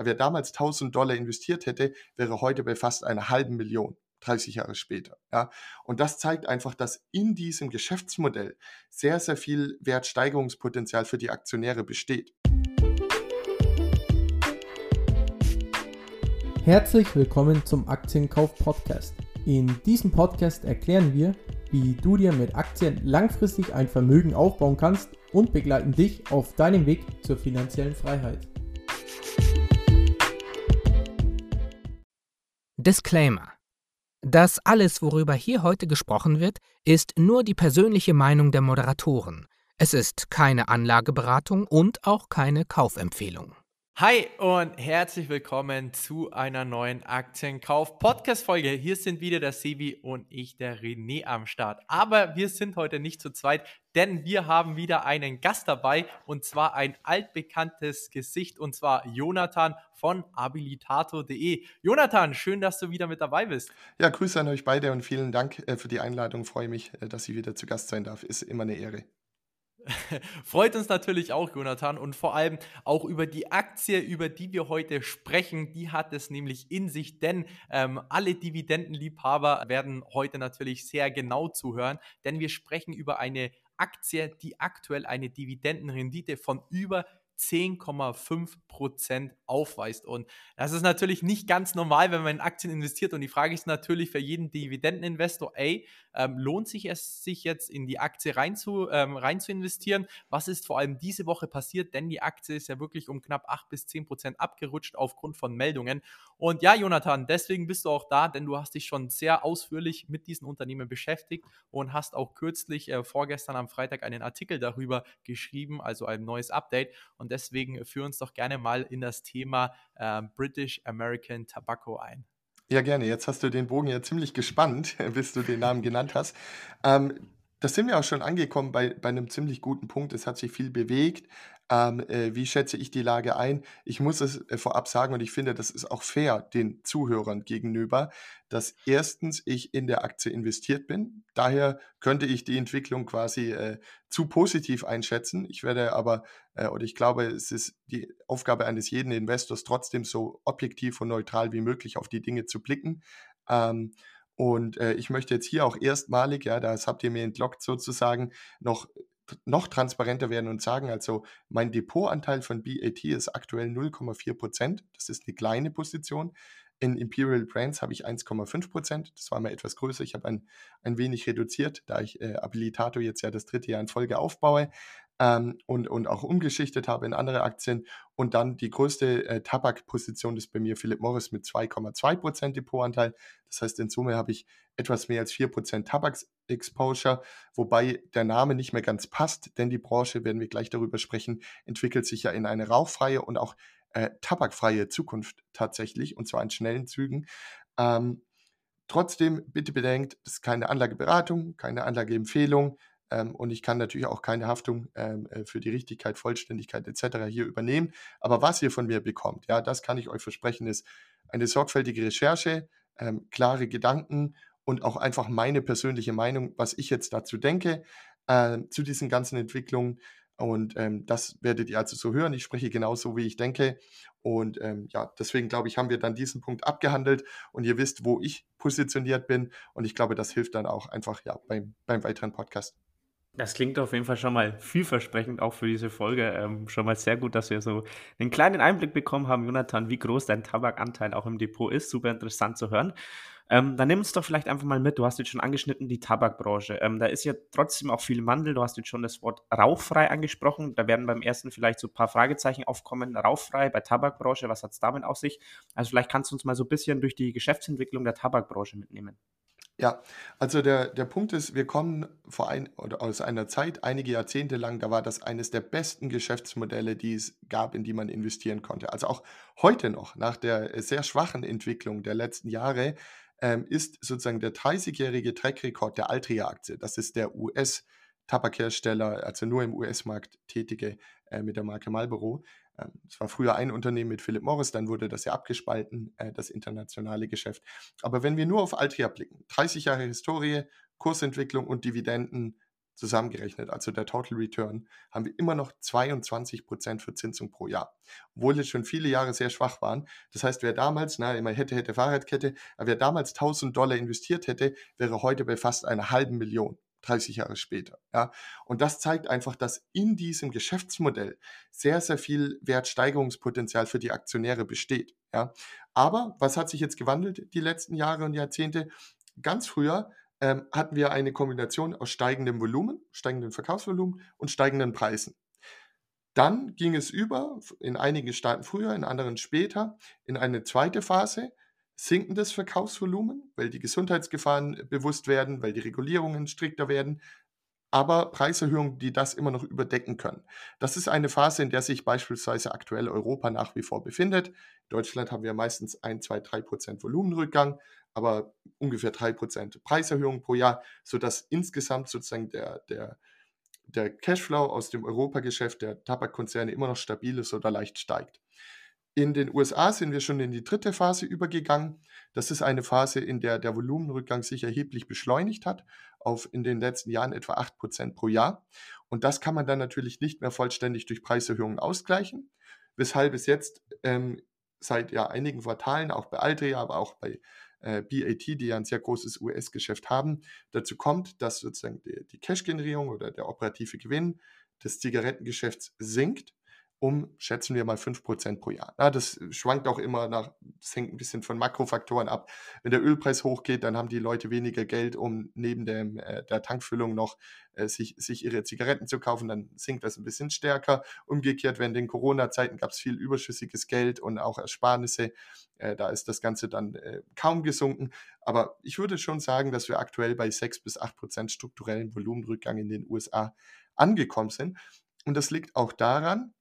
Wer damals 1000 Dollar investiert hätte, wäre heute bei fast einer halben Million. 30 Jahre später. Ja. Und das zeigt einfach, dass in diesem Geschäftsmodell sehr, sehr viel Wertsteigerungspotenzial für die Aktionäre besteht. Herzlich willkommen zum Aktienkauf Podcast. In diesem Podcast erklären wir, wie du dir mit Aktien langfristig ein Vermögen aufbauen kannst und begleiten dich auf deinem Weg zur finanziellen Freiheit. Disclaimer. Das alles, worüber hier heute gesprochen wird, ist nur die persönliche Meinung der Moderatoren. Es ist keine Anlageberatung und auch keine Kaufempfehlung. Hi und herzlich willkommen zu einer neuen Aktienkauf-Podcast-Folge. Hier sind wieder der Sebi und ich, der René, am Start. Aber wir sind heute nicht zu zweit, denn wir haben wieder einen Gast dabei und zwar ein altbekanntes Gesicht und zwar Jonathan von habilitator.de. Jonathan, schön, dass du wieder mit dabei bist. Ja, Grüße an euch beide und vielen Dank äh, für die Einladung. Freue mich, äh, dass ich wieder zu Gast sein darf. Ist immer eine Ehre. Freut uns natürlich auch, Jonathan, und vor allem auch über die Aktie, über die wir heute sprechen. Die hat es nämlich in sich, denn ähm, alle Dividendenliebhaber werden heute natürlich sehr genau zuhören, denn wir sprechen über eine Aktie, die aktuell eine Dividendenrendite von über 10,5 Prozent aufweist. Und das ist natürlich nicht ganz normal, wenn man in Aktien investiert. Und die Frage ist natürlich für jeden Dividendeninvestor, ey, ähm, lohnt sich es, sich jetzt in die Aktie rein zu, ähm, rein zu investieren? Was ist vor allem diese Woche passiert? Denn die Aktie ist ja wirklich um knapp 8 bis 10 Prozent abgerutscht aufgrund von Meldungen. Und ja, Jonathan, deswegen bist du auch da, denn du hast dich schon sehr ausführlich mit diesen Unternehmen beschäftigt und hast auch kürzlich, äh, vorgestern am Freitag, einen Artikel darüber geschrieben, also ein neues Update. Und deswegen führ uns doch gerne mal in das Thema äh, British American Tobacco ein. Ja, gerne. Jetzt hast du den Bogen ja ziemlich gespannt, bis du den Namen genannt hast. Ähm, da sind wir auch schon angekommen bei, bei einem ziemlich guten Punkt. Es hat sich viel bewegt. Ähm, äh, wie schätze ich die Lage ein? Ich muss es äh, vorab sagen und ich finde, das ist auch fair den Zuhörern gegenüber, dass erstens ich in der Aktie investiert bin. Daher könnte ich die Entwicklung quasi äh, zu positiv einschätzen. Ich werde aber, äh, oder ich glaube, es ist die Aufgabe eines jeden Investors, trotzdem so objektiv und neutral wie möglich auf die Dinge zu blicken. Ähm, und äh, ich möchte jetzt hier auch erstmalig, ja, das habt ihr mir entlockt sozusagen, noch noch transparenter werden und sagen, also mein Depotanteil von BAT ist aktuell 0,4 Prozent. Das ist eine kleine Position. In Imperial Brands habe ich 1,5 Prozent. Das war mal etwas größer. Ich habe ein, ein wenig reduziert, da ich äh, Abilitator jetzt ja das dritte Jahr in Folge aufbaue ähm, und, und auch umgeschichtet habe in andere Aktien. Und dann die größte äh, Tabakposition ist bei mir Philip Morris mit 2,2 Prozent Depotanteil. Das heißt, in Summe habe ich etwas mehr als 4 Prozent Tabaks-Exposure, wobei der Name nicht mehr ganz passt, denn die Branche, werden wir gleich darüber sprechen, entwickelt sich ja in eine rauchfreie und auch äh, tabakfreie Zukunft tatsächlich, und zwar in schnellen Zügen. Ähm, trotzdem, bitte bedenkt, das ist keine Anlageberatung, keine Anlageempfehlung. Ähm, und ich kann natürlich auch keine Haftung ähm, äh, für die Richtigkeit, Vollständigkeit etc. hier übernehmen. Aber was ihr von mir bekommt, ja, das kann ich euch versprechen, ist eine sorgfältige Recherche, ähm, klare Gedanken und auch einfach meine persönliche Meinung, was ich jetzt dazu denke, äh, zu diesen ganzen Entwicklungen. Und ähm, das werdet ihr also so hören. Ich spreche genauso, wie ich denke. Und ähm, ja, deswegen glaube ich, haben wir dann diesen Punkt abgehandelt und ihr wisst, wo ich positioniert bin. Und ich glaube, das hilft dann auch einfach ja beim, beim weiteren Podcast. Das klingt auf jeden Fall schon mal vielversprechend, auch für diese Folge. Ähm, schon mal sehr gut, dass wir so einen kleinen Einblick bekommen haben, Jonathan, wie groß dein Tabakanteil auch im Depot ist. Super interessant zu hören. Ähm, dann nimm uns doch vielleicht einfach mal mit. Du hast jetzt schon angeschnitten, die Tabakbranche. Ähm, da ist ja trotzdem auch viel Wandel. Du hast jetzt schon das Wort rauchfrei angesprochen. Da werden beim ersten vielleicht so ein paar Fragezeichen aufkommen. Rauchfrei bei Tabakbranche, was hat es damit auf sich? Also vielleicht kannst du uns mal so ein bisschen durch die Geschäftsentwicklung der Tabakbranche mitnehmen. Ja, also der, der Punkt ist, wir kommen vor ein, oder aus einer Zeit, einige Jahrzehnte lang, da war das eines der besten Geschäftsmodelle, die es gab, in die man investieren konnte. Also auch heute noch, nach der sehr schwachen Entwicklung der letzten Jahre, ähm, ist sozusagen der 30-jährige Trackrekord der Altria-Aktie. Das ist der US-Tabakhersteller, also nur im US-Markt tätige äh, mit der Marke Marlboro. Ähm, es war früher ein Unternehmen mit Philip Morris, dann wurde das ja abgespalten, äh, das internationale Geschäft. Aber wenn wir nur auf Altria blicken, 30 Jahre Historie, Kursentwicklung und Dividenden zusammengerechnet, also der Total Return, haben wir immer noch 22% Verzinsung pro Jahr, obwohl es schon viele Jahre sehr schwach waren. Das heißt, wer damals, na, immer hätte, hätte Fahrradkette, aber wer damals 1000 Dollar investiert hätte, wäre heute bei fast einer halben Million. 30 Jahre später. Ja. Und das zeigt einfach, dass in diesem Geschäftsmodell sehr, sehr viel Wertsteigerungspotenzial für die Aktionäre besteht. Ja. Aber was hat sich jetzt gewandelt die letzten Jahre und Jahrzehnte? Ganz früher ähm, hatten wir eine Kombination aus steigendem Volumen, steigendem Verkaufsvolumen und steigenden Preisen. Dann ging es über, in einigen Staaten früher, in anderen später, in eine zweite Phase, sinkendes Verkaufsvolumen, weil die Gesundheitsgefahren bewusst werden, weil die Regulierungen strikter werden, aber Preiserhöhungen, die das immer noch überdecken können. Das ist eine Phase, in der sich beispielsweise aktuell Europa nach wie vor befindet. In Deutschland haben wir meistens 1, 2, 3 Prozent Volumenrückgang, aber ungefähr 3 Prozent Preiserhöhung pro Jahr, sodass insgesamt sozusagen der, der, der Cashflow aus dem Europageschäft der Tabakkonzerne immer noch stabil ist oder leicht steigt. In den USA sind wir schon in die dritte Phase übergegangen. Das ist eine Phase, in der der Volumenrückgang sich erheblich beschleunigt hat, auf in den letzten Jahren etwa 8% pro Jahr. Und das kann man dann natürlich nicht mehr vollständig durch Preiserhöhungen ausgleichen, weshalb es jetzt ähm, seit ja, einigen Quartalen, auch bei Altria, aber auch bei äh, BAT, die ja ein sehr großes US-Geschäft haben, dazu kommt, dass sozusagen die, die Cash-Generierung oder der operative Gewinn des Zigarettengeschäfts sinkt um, schätzen wir mal, 5% pro Jahr. Ja, das schwankt auch immer nach, das hängt ein bisschen von Makrofaktoren ab. Wenn der Ölpreis hochgeht, dann haben die Leute weniger Geld, um neben dem, äh, der Tankfüllung noch äh, sich, sich ihre Zigaretten zu kaufen, dann sinkt das ein bisschen stärker. Umgekehrt, während den Corona-Zeiten gab es viel überschüssiges Geld und auch Ersparnisse. Äh, da ist das Ganze dann äh, kaum gesunken. Aber ich würde schon sagen, dass wir aktuell bei 6 bis 8% strukturellen Volumenrückgang in den USA angekommen sind. Und das liegt auch daran,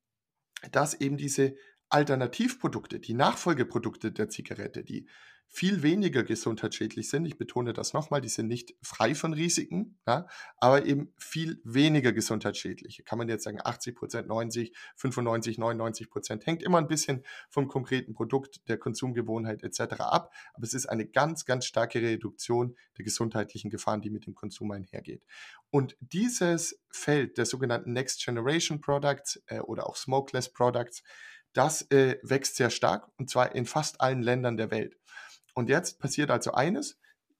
dass eben diese Alternativprodukte, die Nachfolgeprodukte der Zigarette, die viel weniger gesundheitsschädlich sind. Ich betone das nochmal, die sind nicht frei von Risiken, ja, aber eben viel weniger gesundheitsschädlich. Kann man jetzt sagen 80 Prozent, 90, 95, 99 Prozent. Hängt immer ein bisschen vom konkreten Produkt, der Konsumgewohnheit etc. ab. Aber es ist eine ganz, ganz starke Reduktion der gesundheitlichen Gefahren, die mit dem Konsum einhergeht. Und dieses Feld der sogenannten Next Generation Products äh, oder auch Smokeless Products, das äh, wächst sehr stark und zwar in fast allen Ländern der Welt. Und jetzt passiert also eines.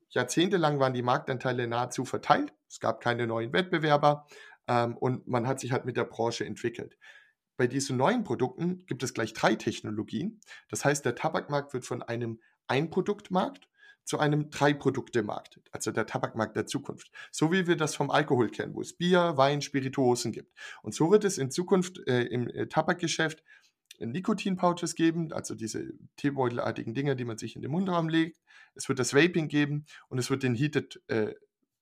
Jahrzehntelang waren die Marktanteile nahezu verteilt. Es gab keine neuen Wettbewerber ähm, und man hat sich halt mit der Branche entwickelt. Bei diesen neuen Produkten gibt es gleich drei Technologien. Das heißt, der Tabakmarkt wird von einem Einproduktmarkt zu einem Drei-Produkte-Markt, also der Tabakmarkt der Zukunft. So wie wir das vom Alkohol kennen, wo es Bier, Wein, Spirituosen gibt. Und so wird es in Zukunft äh, im äh, Tabakgeschäft Nikotin-Pouches geben, also diese Teebeutelartigen Dinger, die man sich in den Mundraum legt. Es wird das Vaping geben und es wird den Heated äh,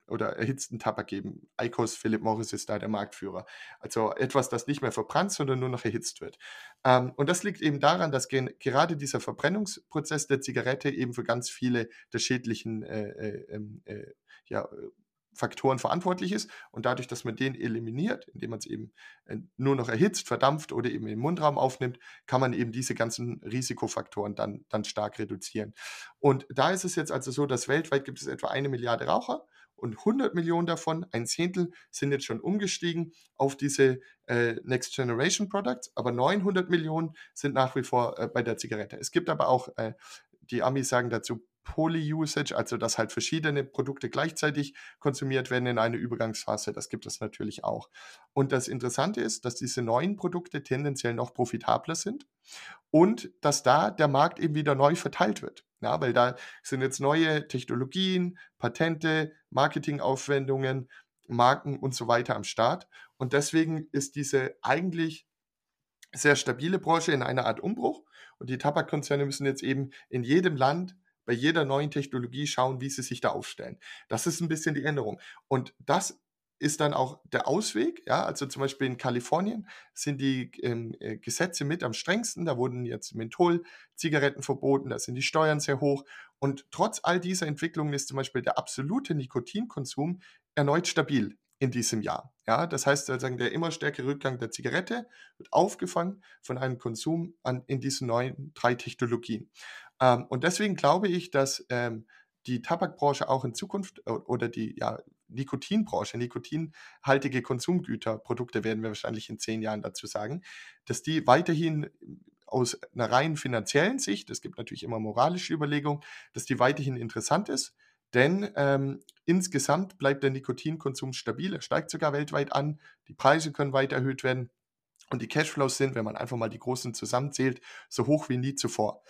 oder erhitzten Tabak geben. Icos Philip Morris ist da der Marktführer. Also etwas, das nicht mehr verbrannt, sondern nur noch erhitzt wird. Ähm, und das liegt eben daran, dass gerade dieser Verbrennungsprozess der Zigarette eben für ganz viele der schädlichen äh, äh, ähm, äh, ja, Faktoren verantwortlich ist. Und dadurch, dass man den eliminiert, indem man es eben äh, nur noch erhitzt, verdampft oder eben im Mundraum aufnimmt, kann man eben diese ganzen Risikofaktoren dann, dann stark reduzieren. Und da ist es jetzt also so, dass weltweit gibt es etwa eine Milliarde Raucher und 100 Millionen davon, ein Zehntel, sind jetzt schon umgestiegen auf diese äh, Next Generation Products, aber 900 Millionen sind nach wie vor äh, bei der Zigarette. Es gibt aber auch, äh, die Amis sagen dazu, Poly-Usage, also dass halt verschiedene Produkte gleichzeitig konsumiert werden in einer Übergangsphase. Das gibt es natürlich auch. Und das Interessante ist, dass diese neuen Produkte tendenziell noch profitabler sind und dass da der Markt eben wieder neu verteilt wird. Ja, weil da sind jetzt neue Technologien, Patente, Marketingaufwendungen, Marken und so weiter am Start. Und deswegen ist diese eigentlich sehr stabile Branche in einer Art Umbruch. Und die Tabakkonzerne müssen jetzt eben in jedem Land bei jeder neuen Technologie schauen, wie sie sich da aufstellen. Das ist ein bisschen die Änderung. Und das ist dann auch der Ausweg. Ja, also zum Beispiel in Kalifornien sind die ähm, äh, Gesetze mit am strengsten. Da wurden jetzt Menthol-Zigaretten verboten, da sind die Steuern sehr hoch. Und trotz all dieser Entwicklungen ist zum Beispiel der absolute Nikotinkonsum erneut stabil in diesem Jahr. Ja, das heißt sozusagen, der immer stärkere Rückgang der Zigarette wird aufgefangen von einem Konsum an, in diesen neuen drei Technologien. Ähm, und deswegen glaube ich, dass ähm, die Tabakbranche auch in Zukunft oder die ja, Nikotinbranche, nikotinhaltige Konsumgüter, Produkte werden wir wahrscheinlich in zehn Jahren dazu sagen, dass die weiterhin aus einer rein finanziellen Sicht, es gibt natürlich immer moralische Überlegungen, dass die weiterhin interessant ist, denn ähm, insgesamt bleibt der Nikotinkonsum stabil, er steigt sogar weltweit an, die Preise können weiter erhöht werden und die Cashflows sind, wenn man einfach mal die großen zusammenzählt, so hoch wie nie zuvor.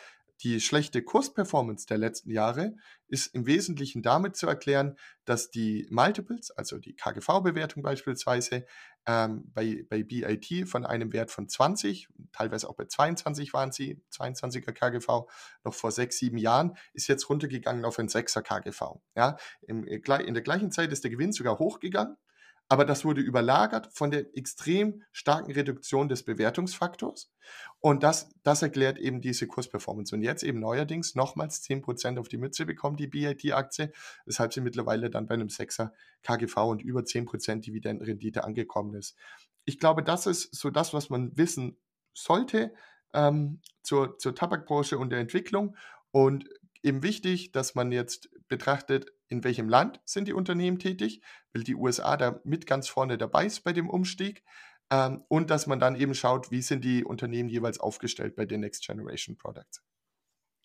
Die schlechte Kursperformance der letzten Jahre ist im Wesentlichen damit zu erklären, dass die Multiples, also die KGV-Bewertung beispielsweise, ähm, bei, bei BIT von einem Wert von 20, teilweise auch bei 22 waren sie, 22er KGV, noch vor sechs, sieben Jahren, ist jetzt runtergegangen auf ein 6er KGV. Ja, im, äh, in der gleichen Zeit ist der Gewinn sogar hochgegangen, aber das wurde überlagert von der extrem starken Reduktion des Bewertungsfaktors. Und das, das erklärt eben diese Kursperformance. Und jetzt eben neuerdings nochmals 10% auf die Mütze bekommen, die BIT-Aktie, weshalb sie mittlerweile dann bei einem 6er KGV und über 10% Dividendenrendite angekommen ist. Ich glaube, das ist so das, was man wissen sollte ähm, zur, zur Tabakbranche und der Entwicklung. Und eben wichtig, dass man jetzt betrachtet, in welchem Land sind die Unternehmen tätig, weil die USA da mit ganz vorne dabei ist bei dem Umstieg. Ähm, und dass man dann eben schaut, wie sind die Unternehmen jeweils aufgestellt bei den Next Generation Products.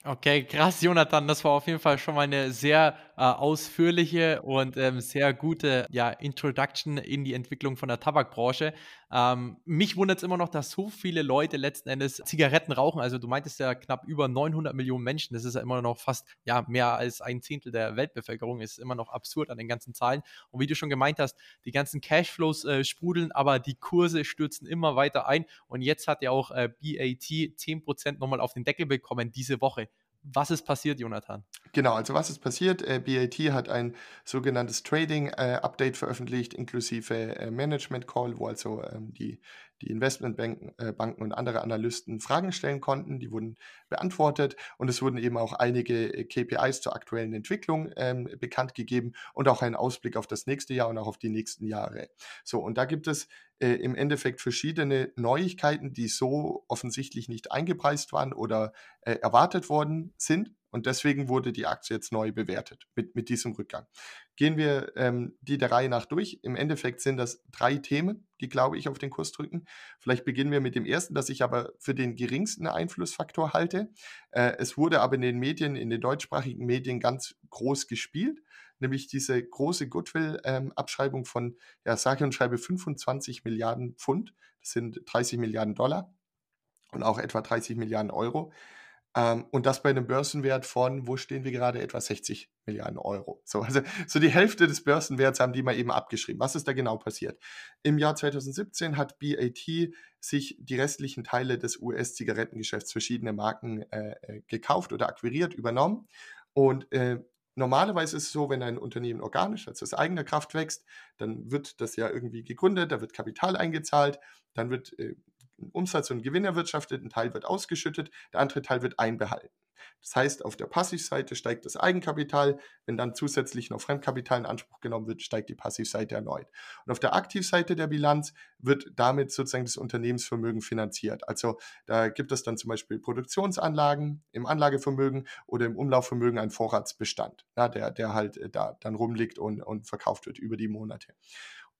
Okay, krass, Jonathan. Das war auf jeden Fall schon mal eine sehr äh, ausführliche und ähm, sehr gute ja, Introduction in die Entwicklung von der Tabakbranche. Ähm, mich wundert es immer noch, dass so viele Leute letzten Endes Zigaretten rauchen. Also du meintest ja knapp über 900 Millionen Menschen. Das ist ja immer noch fast ja, mehr als ein Zehntel der Weltbevölkerung. Ist immer noch absurd an den ganzen Zahlen. Und wie du schon gemeint hast, die ganzen Cashflows äh, sprudeln, aber die Kurse stürzen immer weiter ein. Und jetzt hat ja auch äh, BAT 10% nochmal auf den Deckel bekommen diese Woche. Was ist passiert, Jonathan? Genau, also was ist passiert? Äh, BAT hat ein sogenanntes Trading-Update äh, veröffentlicht, inklusive äh, Management-Call, wo also ähm, die, die Investmentbanken äh, und andere Analysten Fragen stellen konnten. Die wurden beantwortet und es wurden eben auch einige äh, KPIs zur aktuellen Entwicklung ähm, bekannt gegeben und auch ein Ausblick auf das nächste Jahr und auch auf die nächsten Jahre. So, und da gibt es äh, im Endeffekt verschiedene Neuigkeiten, die so offensichtlich nicht eingepreist waren oder äh, erwartet worden sind. Und deswegen wurde die Aktie jetzt neu bewertet mit, mit diesem Rückgang. Gehen wir ähm, die der Reihe nach durch. Im Endeffekt sind das drei Themen, die, glaube ich, auf den Kurs drücken. Vielleicht beginnen wir mit dem ersten, das ich aber für den geringsten Einflussfaktor halte. Äh, es wurde aber in den Medien, in den deutschsprachigen Medien ganz groß gespielt nämlich diese große Goodwill-Abschreibung ähm, von, ja, sage und schreibe 25 Milliarden Pfund, das sind 30 Milliarden Dollar und auch etwa 30 Milliarden Euro. Ähm, und das bei einem Börsenwert von, wo stehen wir gerade, etwa 60 Milliarden Euro. So, also so die Hälfte des Börsenwerts haben die mal eben abgeschrieben. Was ist da genau passiert? Im Jahr 2017 hat BAT sich die restlichen Teile des US-Zigarettengeschäfts, verschiedene Marken äh, äh, gekauft oder akquiriert, übernommen. Und äh, Normalerweise ist es so, wenn ein Unternehmen organisch, also aus eigener Kraft wächst, dann wird das ja irgendwie gegründet, da wird Kapital eingezahlt, dann wird äh, Umsatz und Gewinn erwirtschaftet, ein Teil wird ausgeschüttet, der andere Teil wird einbehalten. Das heißt, auf der Passivseite steigt das Eigenkapital, wenn dann zusätzlich noch Fremdkapital in Anspruch genommen wird, steigt die Passivseite erneut. Und auf der Aktivseite der Bilanz wird damit sozusagen das Unternehmensvermögen finanziert. Also da gibt es dann zum Beispiel Produktionsanlagen im Anlagevermögen oder im Umlaufvermögen einen Vorratsbestand, ja, der, der halt äh, da dann rumliegt und, und verkauft wird über die Monate.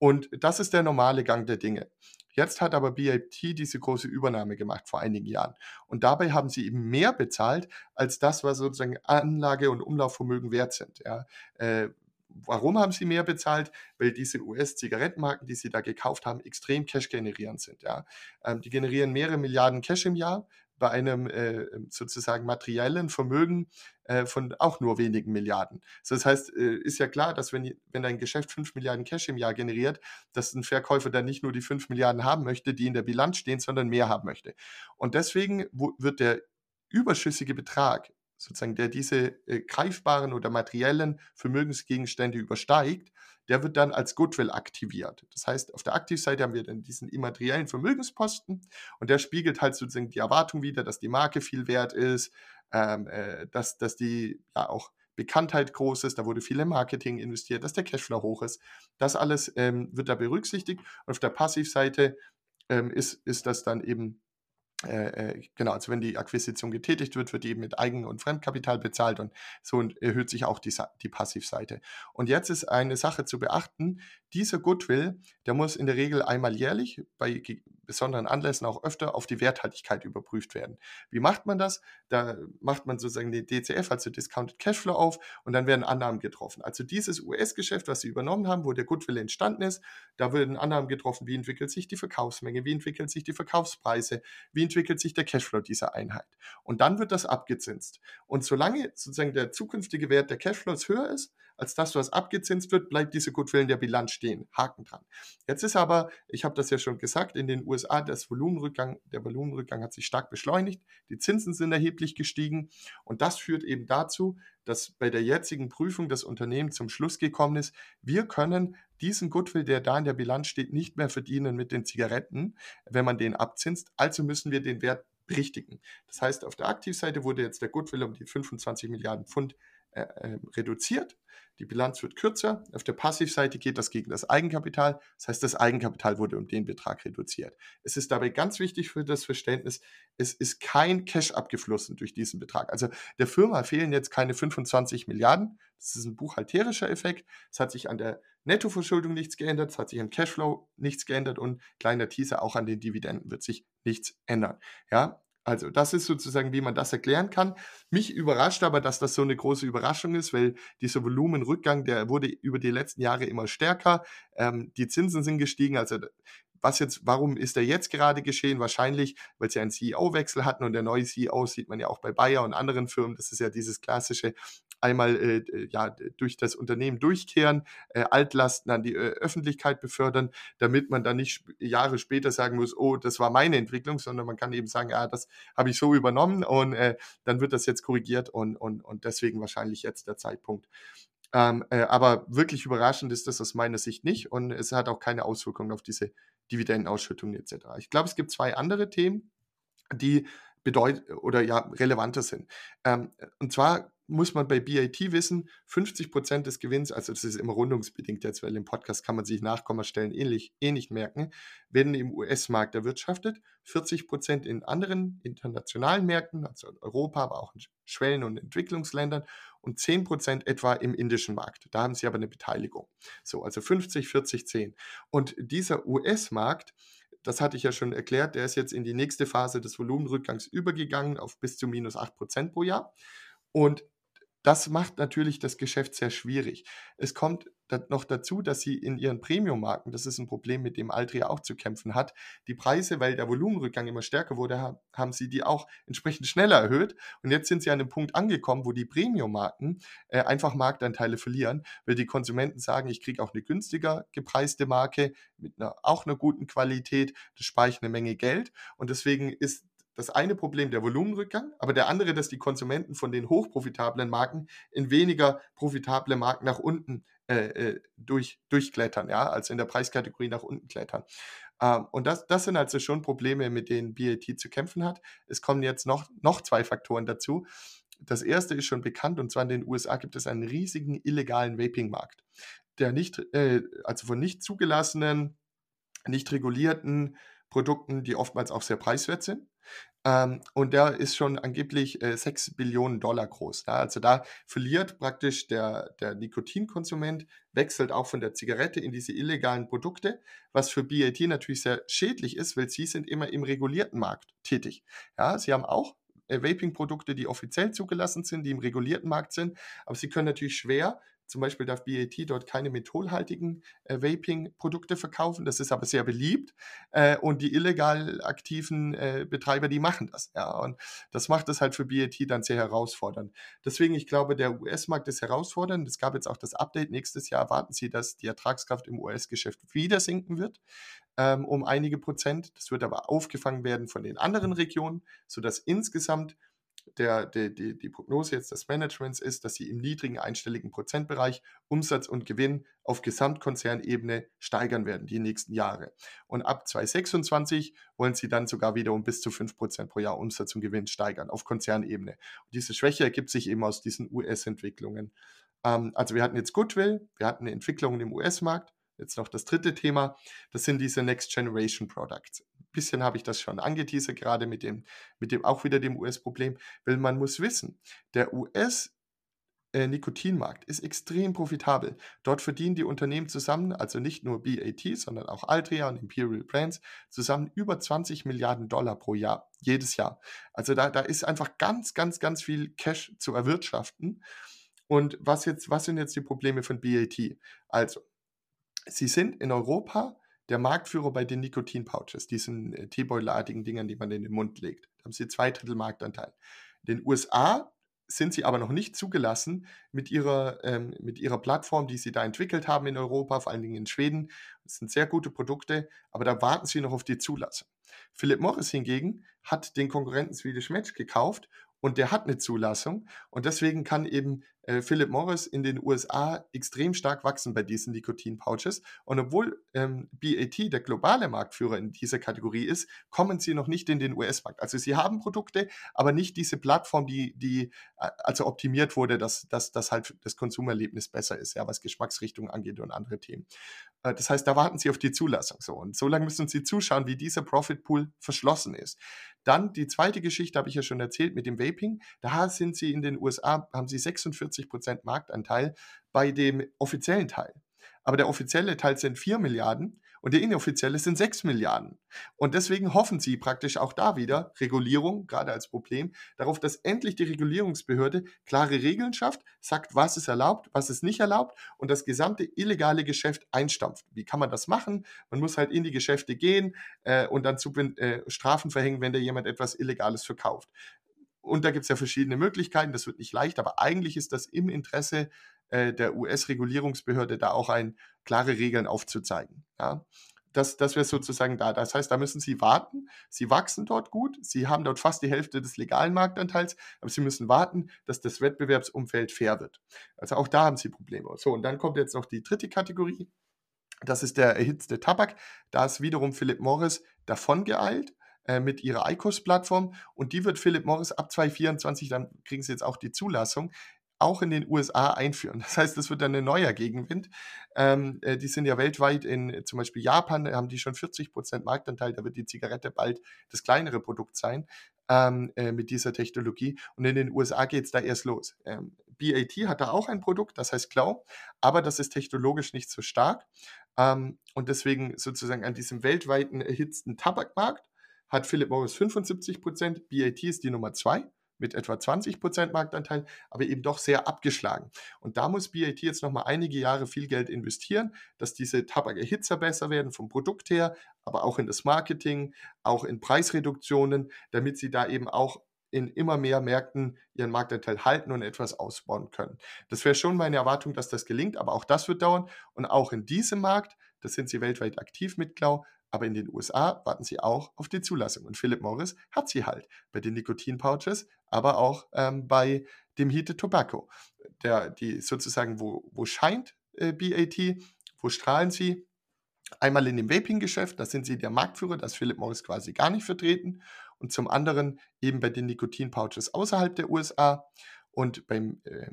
Und das ist der normale Gang der Dinge. Jetzt hat aber BAT diese große Übernahme gemacht vor einigen Jahren. Und dabei haben sie eben mehr bezahlt als das, was sozusagen Anlage- und Umlaufvermögen wert sind. Ja. Äh, warum haben sie mehr bezahlt? Weil diese US-Zigarettenmarken, die sie da gekauft haben, extrem Cash generierend sind. Ja. Ähm, die generieren mehrere Milliarden Cash im Jahr bei einem äh, sozusagen materiellen Vermögen äh, von auch nur wenigen Milliarden. So, das heißt, äh, ist ja klar, dass wenn, wenn dein Geschäft 5 Milliarden Cash im Jahr generiert, dass ein Verkäufer dann nicht nur die 5 Milliarden haben möchte, die in der Bilanz stehen, sondern mehr haben möchte. Und deswegen wird der überschüssige Betrag, sozusagen, der diese äh, greifbaren oder materiellen Vermögensgegenstände übersteigt, der wird dann als Goodwill aktiviert. Das heißt, auf der Aktivseite haben wir dann diesen immateriellen Vermögensposten und der spiegelt halt sozusagen die Erwartung wider, dass die Marke viel wert ist, ähm, äh, dass, dass die ja auch Bekanntheit groß ist, da wurde viel im Marketing investiert, dass der Cashflow hoch ist. Das alles ähm, wird da berücksichtigt. Und auf der Passivseite ähm, ist, ist das dann eben äh, äh, genau, also wenn die Akquisition getätigt wird, wird die eben mit Eigen- und Fremdkapital bezahlt und so erhöht sich auch die, die Passivseite. Und jetzt ist eine Sache zu beachten, dieser Goodwill, der muss in der Regel einmal jährlich, bei besonderen Anlässen auch öfter, auf die Werthaltigkeit überprüft werden. Wie macht man das? Da macht man sozusagen die DCF, also Discounted Cashflow auf und dann werden Annahmen getroffen. Also dieses US-Geschäft, was Sie übernommen haben, wo der Goodwill entstanden ist, da werden Annahmen getroffen, wie entwickelt sich die Verkaufsmenge, wie entwickeln sich die Verkaufspreise, wie entwickelt sich der Cashflow dieser Einheit. Und dann wird das abgezinst. Und solange sozusagen der zukünftige Wert der Cashflows höher ist, als das, was abgezinst wird, bleibt diese Goodwill in der Bilanz stehen. Haken dran. Jetzt ist aber, ich habe das ja schon gesagt, in den USA das Volumenrückgang, der Volumenrückgang hat sich stark beschleunigt, die Zinsen sind erheblich gestiegen und das führt eben dazu, dass bei der jetzigen Prüfung das Unternehmen zum Schluss gekommen ist, wir können diesen Goodwill, der da in der Bilanz steht, nicht mehr verdienen mit den Zigaretten, wenn man den abzinst. Also müssen wir den Wert berichtigen. Das heißt, auf der Aktivseite wurde jetzt der Goodwill um die 25 Milliarden Pfund äh, äh, reduziert. Die Bilanz wird kürzer. Auf der Passivseite geht das gegen das Eigenkapital. Das heißt, das Eigenkapital wurde um den Betrag reduziert. Es ist dabei ganz wichtig für das Verständnis, es ist kein Cash abgeflossen durch diesen Betrag. Also der Firma fehlen jetzt keine 25 Milliarden. Das ist ein buchhalterischer Effekt. Es hat sich an der Nettoverschuldung nichts geändert, es hat sich am Cashflow nichts geändert und kleiner Teaser, auch an den Dividenden wird sich nichts ändern. Ja, also das ist sozusagen, wie man das erklären kann. Mich überrascht aber, dass das so eine große Überraschung ist, weil dieser Volumenrückgang, der wurde über die letzten Jahre immer stärker. Ähm, die Zinsen sind gestiegen, also was jetzt, warum ist der jetzt gerade geschehen? Wahrscheinlich, weil sie einen CEO-Wechsel hatten und der neue CEO sieht man ja auch bei Bayer und anderen Firmen. Das ist ja dieses klassische einmal äh, ja, durch das Unternehmen durchkehren, äh, Altlasten an die äh, Öffentlichkeit befördern, damit man dann nicht Jahre später sagen muss, oh, das war meine Entwicklung, sondern man kann eben sagen, ja, das habe ich so übernommen und äh, dann wird das jetzt korrigiert und, und, und deswegen wahrscheinlich jetzt der Zeitpunkt. Ähm, äh, aber wirklich überraschend ist das aus meiner Sicht nicht und es hat auch keine Auswirkungen auf diese Dividendenausschüttungen etc. Ich glaube, es gibt zwei andere Themen, die bedeut oder ja relevanter sind. Ähm, und zwar muss man bei BAT wissen, 50 Prozent des Gewinns, also das ist immer rundungsbedingt jetzt, weil im Podcast kann man sich Nachkommastellen ähnlich, eh nicht merken, werden im US-Markt erwirtschaftet, 40 Prozent in anderen internationalen Märkten, also in Europa, aber auch in Schwellen- und Entwicklungsländern und 10 Prozent etwa im indischen Markt. Da haben sie aber eine Beteiligung. So, also 50, 40, 10. Und dieser US-Markt, das hatte ich ja schon erklärt, der ist jetzt in die nächste Phase des Volumenrückgangs übergegangen auf bis zu minus 8 Prozent pro Jahr. Und das macht natürlich das Geschäft sehr schwierig. Es kommt noch dazu, dass sie in ihren Premium-Marken, das ist ein Problem, mit dem Altria auch zu kämpfen hat, die Preise, weil der Volumenrückgang immer stärker wurde, haben sie die auch entsprechend schneller erhöht. Und jetzt sind sie an einem Punkt angekommen, wo die Premium-Marken äh, einfach Marktanteile verlieren, weil die Konsumenten sagen, ich kriege auch eine günstiger gepreiste Marke mit einer, auch einer guten Qualität, das spare ich eine Menge Geld. Und deswegen ist das eine Problem der Volumenrückgang, aber der andere, dass die Konsumenten von den hochprofitablen Marken in weniger profitable Marken nach unten äh, äh, durch, durchklettern, ja, also in der Preiskategorie nach unten klettern. Ähm, und das, das sind also schon Probleme, mit denen BAT zu kämpfen hat. Es kommen jetzt noch, noch zwei Faktoren dazu. Das erste ist schon bekannt, und zwar in den USA gibt es einen riesigen illegalen Vaping-Markt, der nicht, äh, also von nicht zugelassenen, nicht regulierten Produkten, die oftmals auch sehr preiswert sind, ähm, und der ist schon angeblich äh, 6 Billionen Dollar groß. Ja? Also da verliert praktisch der, der Nikotinkonsument, wechselt auch von der Zigarette in diese illegalen Produkte, was für BAT natürlich sehr schädlich ist, weil sie sind immer im regulierten Markt tätig. Ja, sie haben auch äh, Vaping-Produkte, die offiziell zugelassen sind, die im regulierten Markt sind, aber sie können natürlich schwer zum Beispiel darf BAT dort keine mentholhaltigen äh, Vaping-Produkte verkaufen. Das ist aber sehr beliebt. Äh, und die illegal aktiven äh, Betreiber, die machen das. Ja, und das macht es halt für BAT dann sehr herausfordernd. Deswegen, ich glaube, der US-Markt ist herausfordernd. Es gab jetzt auch das Update. Nächstes Jahr erwarten Sie, dass die Ertragskraft im US-Geschäft wieder sinken wird ähm, um einige Prozent. Das wird aber aufgefangen werden von den anderen Regionen, sodass insgesamt der, der, die, die Prognose jetzt des Managements ist, dass sie im niedrigen einstelligen Prozentbereich Umsatz und Gewinn auf Gesamtkonzernebene steigern werden die nächsten Jahre. Und ab 2026 wollen sie dann sogar wieder um bis zu 5% pro Jahr Umsatz und Gewinn steigern auf Konzernebene. Und diese Schwäche ergibt sich eben aus diesen US-Entwicklungen. Ähm, also wir hatten jetzt Goodwill, wir hatten Entwicklungen im US-Markt. Jetzt noch das dritte Thema, das sind diese Next Generation Products. Bisschen habe ich das schon angeteasert, gerade mit dem, mit dem auch wieder dem US-Problem, weil man muss wissen, der US- äh, Nikotinmarkt ist extrem profitabel. Dort verdienen die Unternehmen zusammen, also nicht nur BAT, sondern auch Altria und Imperial Brands, zusammen über 20 Milliarden Dollar pro Jahr, jedes Jahr. Also da, da ist einfach ganz, ganz, ganz viel Cash zu erwirtschaften. Und was, jetzt, was sind jetzt die Probleme von BAT? Also, sie sind in Europa der Marktführer bei den Nikotin-Pouches, diesen äh, Teebeutelartigen Dingern, die man in den Mund legt. Da haben sie zwei Drittel Marktanteil. In den USA sind sie aber noch nicht zugelassen mit ihrer, ähm, mit ihrer Plattform, die sie da entwickelt haben in Europa, vor allen Dingen in Schweden. Das sind sehr gute Produkte, aber da warten sie noch auf die Zulassung. Philip Morris hingegen hat den Konkurrenten Swedish Match gekauft und der hat eine Zulassung und deswegen kann eben äh, Philip Morris in den USA extrem stark wachsen bei diesen Nikotin-Pouches und obwohl ähm, BAT der globale Marktführer in dieser Kategorie ist, kommen sie noch nicht in den US-Markt. Also sie haben Produkte, aber nicht diese Plattform, die, die äh, also optimiert wurde, dass, dass, dass halt das Konsumerlebnis besser ist, ja, was Geschmacksrichtung angeht und andere Themen. Äh, das heißt, da warten sie auf die Zulassung so und so lange müssen sie zuschauen, wie dieser Profit Pool verschlossen ist. Dann die zweite Geschichte habe ich ja schon erzählt mit dem Vaping. Da sind sie in den USA, haben sie 46 Prozent Marktanteil bei dem offiziellen Teil. Aber der offizielle Teil sind 4 Milliarden und der inoffizielle sind 6 Milliarden. Und deswegen hoffen sie praktisch auch da wieder, Regulierung, gerade als Problem, darauf, dass endlich die Regulierungsbehörde klare Regeln schafft, sagt, was ist erlaubt, was ist nicht erlaubt und das gesamte illegale Geschäft einstampft. Wie kann man das machen? Man muss halt in die Geschäfte gehen äh, und dann zu, äh, Strafen verhängen, wenn da jemand etwas Illegales verkauft. Und da gibt es ja verschiedene Möglichkeiten, das wird nicht leicht, aber eigentlich ist das im Interesse äh, der US-Regulierungsbehörde da auch ein klare Regeln aufzuzeigen. Ja. Das, das wäre sozusagen da. Das heißt, da müssen Sie warten. Sie wachsen dort gut. Sie haben dort fast die Hälfte des legalen Marktanteils, aber Sie müssen warten, dass das Wettbewerbsumfeld fair wird. Also auch da haben Sie Probleme. So, und dann kommt jetzt noch die dritte Kategorie. Das ist der erhitzte Tabak. Da ist wiederum Philip Morris davon geeilt äh, mit ihrer ICOS-Plattform und die wird Philip Morris ab 2024, dann kriegen sie jetzt auch die Zulassung, auch in den USA einführen. Das heißt, das wird dann ein neuer Gegenwind. Ähm, äh, die sind ja weltweit in äh, zum Beispiel Japan, haben die schon 40 Prozent Marktanteil. Da wird die Zigarette bald das kleinere Produkt sein ähm, äh, mit dieser Technologie. Und in den USA geht es da erst los. Ähm, BAT hat da auch ein Produkt, das heißt Clow, aber das ist technologisch nicht so stark. Ähm, und deswegen sozusagen an diesem weltweiten erhitzten Tabakmarkt hat Philip Morris 75 Prozent, BAT ist die Nummer zwei mit etwa 20 Prozent Marktanteil, aber eben doch sehr abgeschlagen. Und da muss BAT jetzt nochmal einige Jahre viel Geld investieren, dass diese Tabakerhitzer besser werden vom Produkt her, aber auch in das Marketing, auch in Preisreduktionen, damit sie da eben auch in immer mehr Märkten ihren Marktanteil halten und etwas ausbauen können. Das wäre schon meine Erwartung, dass das gelingt, aber auch das wird dauern. Und auch in diesem Markt, das sind sie weltweit aktiv mit Klau, aber in den USA warten sie auch auf die Zulassung. Und Philip Morris hat sie halt bei den Nikotin-Pouches, aber auch ähm, bei dem Heated Tobacco. Der, die sozusagen, wo, wo scheint äh, BAT, wo strahlen sie? Einmal in dem Vaping-Geschäft, da sind sie der Marktführer, das Philip Morris quasi gar nicht vertreten. Und zum anderen eben bei den Nikotin-Pouches außerhalb der USA. Und beim äh,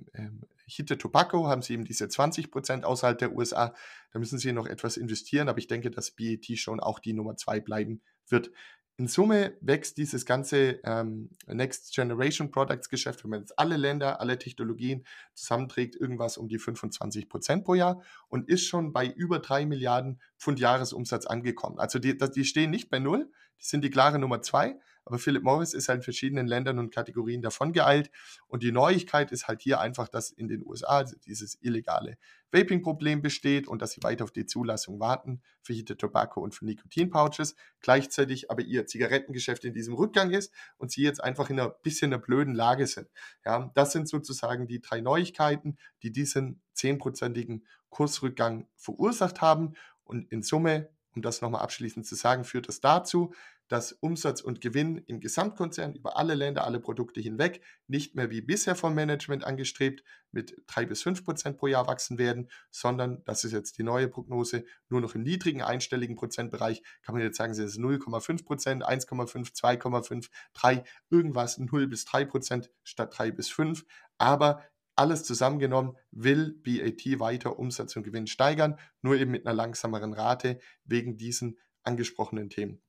Hite Tobacco haben sie eben diese 20 Prozent außerhalb der USA. Da müssen sie noch etwas investieren, aber ich denke, dass BAT schon auch die Nummer zwei bleiben wird. In Summe wächst dieses ganze ähm, Next Generation Products Geschäft, wenn man jetzt alle Länder, alle Technologien zusammenträgt, irgendwas um die 25 Prozent pro Jahr und ist schon bei über drei Milliarden Pfund Jahresumsatz angekommen. Also die, die stehen nicht bei null, die sind die klare Nummer zwei, aber Philip Morris ist halt in verschiedenen Ländern und Kategorien davon geeilt. Und die Neuigkeit ist halt hier einfach, dass in den USA dieses illegale Vaping-Problem besteht und dass sie weiter auf die Zulassung warten für Heated Tobacco und für Nikotin-Pouches. Gleichzeitig aber ihr Zigarettengeschäft in diesem Rückgang ist und sie jetzt einfach in einer bisschen einer blöden Lage sind. Ja, das sind sozusagen die drei Neuigkeiten, die diesen zehnprozentigen Kursrückgang verursacht haben. Und in Summe, um das nochmal abschließend zu sagen, führt das dazu, dass Umsatz und Gewinn im Gesamtkonzern über alle Länder, alle Produkte hinweg nicht mehr wie bisher vom Management angestrebt mit drei bis fünf Prozent pro Jahr wachsen werden, sondern das ist jetzt die neue Prognose, nur noch im niedrigen einstelligen Prozentbereich kann man jetzt sagen, es ist 0,5 Prozent, 1,5, 2,5, 3, irgendwas 0 bis 3 Prozent statt 3 bis 5. Aber alles zusammengenommen will BAT weiter Umsatz und Gewinn steigern, nur eben mit einer langsameren Rate wegen diesen angesprochenen Themen.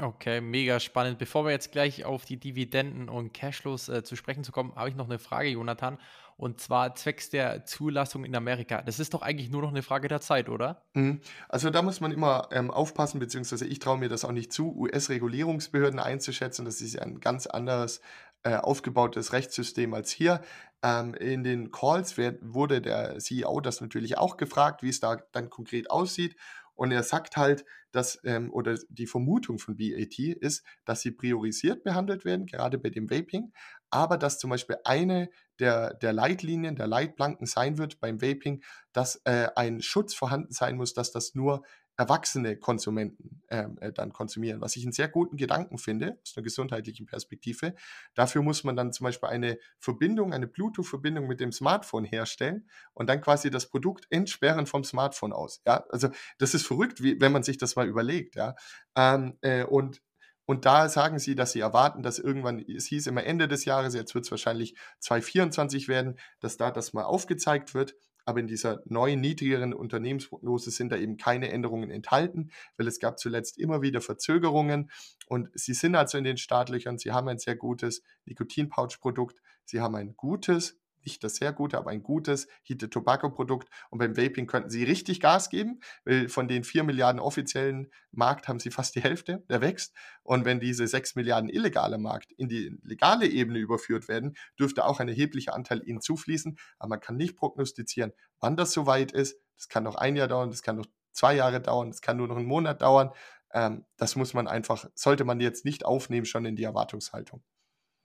Okay, mega spannend. Bevor wir jetzt gleich auf die Dividenden und Cashflows äh, zu sprechen zu kommen, habe ich noch eine Frage, Jonathan. Und zwar zwecks der Zulassung in Amerika. Das ist doch eigentlich nur noch eine Frage der Zeit, oder? Mhm. Also da muss man immer ähm, aufpassen, beziehungsweise ich traue mir das auch nicht zu, US-Regulierungsbehörden einzuschätzen. Das ist ja ein ganz anderes äh, aufgebautes Rechtssystem als hier. Ähm, in den Calls werd, wurde der CEO das natürlich auch gefragt, wie es da dann konkret aussieht. Und er sagt halt, dass, ähm, oder die Vermutung von BAT ist, dass sie priorisiert behandelt werden, gerade bei dem Vaping, aber dass zum Beispiel eine der, der Leitlinien, der Leitplanken sein wird beim Vaping, dass äh, ein Schutz vorhanden sein muss, dass das nur erwachsene Konsumenten ähm, äh, dann konsumieren, was ich einen sehr guten Gedanken finde, aus einer gesundheitlichen Perspektive. Dafür muss man dann zum Beispiel eine Verbindung, eine Bluetooth-Verbindung mit dem Smartphone herstellen und dann quasi das Produkt entsperren vom Smartphone aus. Ja, also das ist verrückt, wie, wenn man sich das mal überlegt. Ja, ähm, äh, und und da sagen sie, dass sie erwarten, dass irgendwann, es hieß immer Ende des Jahres, jetzt wird es wahrscheinlich 2024 werden, dass da das mal aufgezeigt wird aber in dieser neuen, niedrigeren Unternehmensprognose sind da eben keine Änderungen enthalten, weil es gab zuletzt immer wieder Verzögerungen. Und sie sind also in den Startlöchern, sie haben ein sehr gutes Nikotin-Pouch-Produkt, sie haben ein gutes nicht das sehr gute, aber ein gutes Heated Tobacco Produkt. Und beim Vaping könnten sie richtig Gas geben, weil von den 4 Milliarden offiziellen Markt haben sie fast die Hälfte, der wächst. Und wenn diese 6 Milliarden illegale Markt in die legale Ebene überführt werden, dürfte auch ein erheblicher Anteil ihnen zufließen. Aber man kann nicht prognostizieren, wann das soweit ist. Das kann noch ein Jahr dauern, das kann noch zwei Jahre dauern, das kann nur noch einen Monat dauern. Ähm, das muss man einfach, sollte man jetzt nicht aufnehmen, schon in die Erwartungshaltung.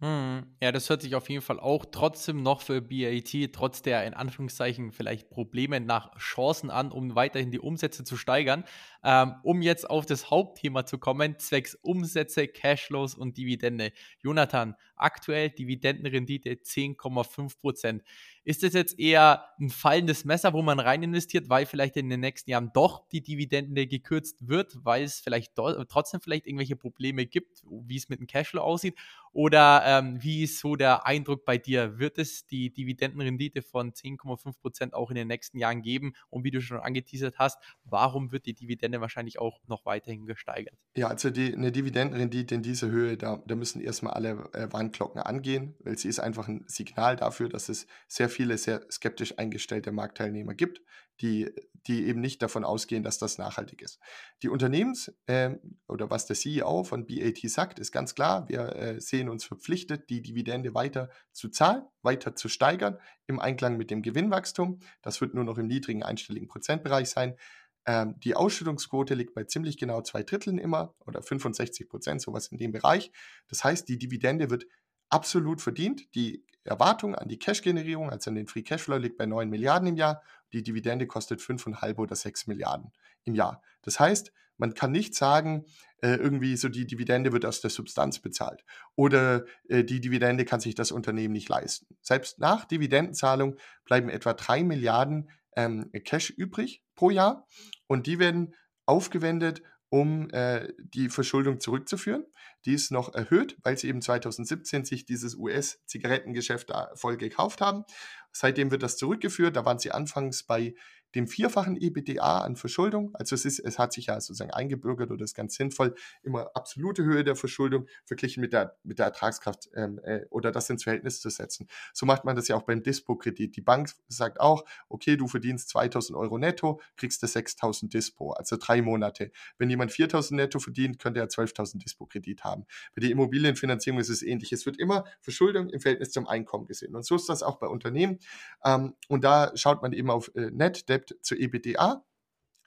Mhm. Ja, das hört sich auf jeden Fall auch trotzdem noch für BAT, trotz der in Anführungszeichen vielleicht Probleme nach Chancen an, um weiterhin die Umsätze zu steigern. Ähm, um jetzt auf das Hauptthema zu kommen, zwecks Umsätze, Cashflows und Dividende. Jonathan, aktuell Dividendenrendite 10,5 Prozent. Ist das jetzt eher ein fallendes Messer, wo man rein investiert, weil vielleicht in den nächsten Jahren doch die Dividende gekürzt wird, weil es vielleicht trotzdem vielleicht irgendwelche Probleme gibt, wie es mit dem Cashflow aussieht? Oder ähm, wie ist so der Eindruck bei dir? Wird es die Dividendenrendite von 10,5 Prozent auch in den nächsten Jahren geben? Und wie du schon angeteasert hast, warum wird die Dividende wahrscheinlich auch noch weiterhin gesteigert? Ja, also die, eine Dividendenrendite in dieser Höhe, da, da müssen erstmal alle äh, Warnglocken angehen, weil sie ist einfach ein Signal dafür, dass es sehr viele sehr skeptisch eingestellte Marktteilnehmer gibt, die, die eben nicht davon ausgehen, dass das nachhaltig ist. Die Unternehmens- äh, oder was der CEO von BAT sagt, ist ganz klar, wir äh, sehen uns verpflichtet, die Dividende weiter zu zahlen, weiter zu steigern im Einklang mit dem Gewinnwachstum. Das wird nur noch im niedrigen einstelligen Prozentbereich sein. Ähm, die Ausschüttungsquote liegt bei ziemlich genau zwei Dritteln immer oder 65 Prozent, sowas in dem Bereich. Das heißt, die Dividende wird absolut verdient. Die Erwartung an die Cash-Generierung, also an den Free Cashflow, liegt bei 9 Milliarden im Jahr. Die Dividende kostet 5,5 oder 6 Milliarden im Jahr. Das heißt, man kann nicht sagen, äh, irgendwie so die Dividende wird aus der Substanz bezahlt oder äh, die Dividende kann sich das Unternehmen nicht leisten. Selbst nach Dividendenzahlung bleiben etwa 3 Milliarden ähm, Cash übrig pro Jahr und die werden aufgewendet, um äh, die Verschuldung zurückzuführen. Die ist noch erhöht, weil sie eben 2017 sich dieses US-Zigarettengeschäft voll gekauft haben. Seitdem wird das zurückgeführt. Da waren sie anfangs bei dem vierfachen EBITDA an Verschuldung. Also es, ist, es hat sich ja sozusagen eingebürgert oder ist ganz sinnvoll, immer absolute Höhe der Verschuldung verglichen mit der, mit der Ertragskraft ähm, äh, oder das ins Verhältnis zu setzen. So macht man das ja auch beim Dispo-Kredit. Die Bank sagt auch, okay, du verdienst 2000 Euro netto, kriegst du 6000 Dispo, also drei Monate. Wenn jemand 4000 netto verdient, könnte er 12.000 Dispo-Kredit haben. Bei der Immobilienfinanzierung ist es ähnlich. Es wird immer Verschuldung im Verhältnis zum Einkommen gesehen. Und so ist das auch bei Unternehmen. Ähm, und da schaut man eben auf äh, Net Debt Debt zu EBITDA.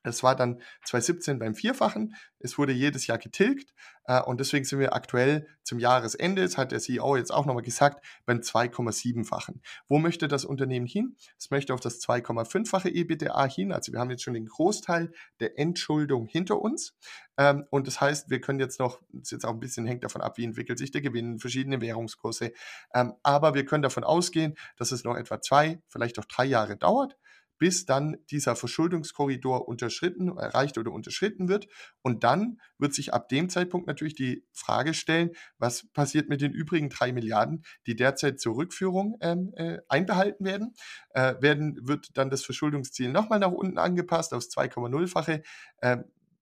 Es war dann 2017 beim Vierfachen. Es wurde jedes Jahr getilgt äh, und deswegen sind wir aktuell zum Jahresende, das hat der CEO jetzt auch nochmal gesagt, beim 2,7-fachen. Wo möchte das Unternehmen hin? Es möchte auf das 2,5-fache EBITDA hin. Also wir haben jetzt schon den Großteil der Entschuldung hinter uns. Ähm, und das heißt, wir können jetzt noch, das ist jetzt auch ein bisschen hängt davon ab, wie entwickelt sich der Gewinn, verschiedene Währungskurse. Ähm, aber wir können davon ausgehen, dass es noch etwa zwei, vielleicht auch drei Jahre dauert bis dann dieser Verschuldungskorridor unterschritten, erreicht oder unterschritten wird. Und dann wird sich ab dem Zeitpunkt natürlich die Frage stellen, was passiert mit den übrigen drei Milliarden, die derzeit zur Rückführung ähm, äh, einbehalten werden. Äh, werden. Wird dann das Verschuldungsziel nochmal nach unten angepasst aufs 2,0-fache. Äh,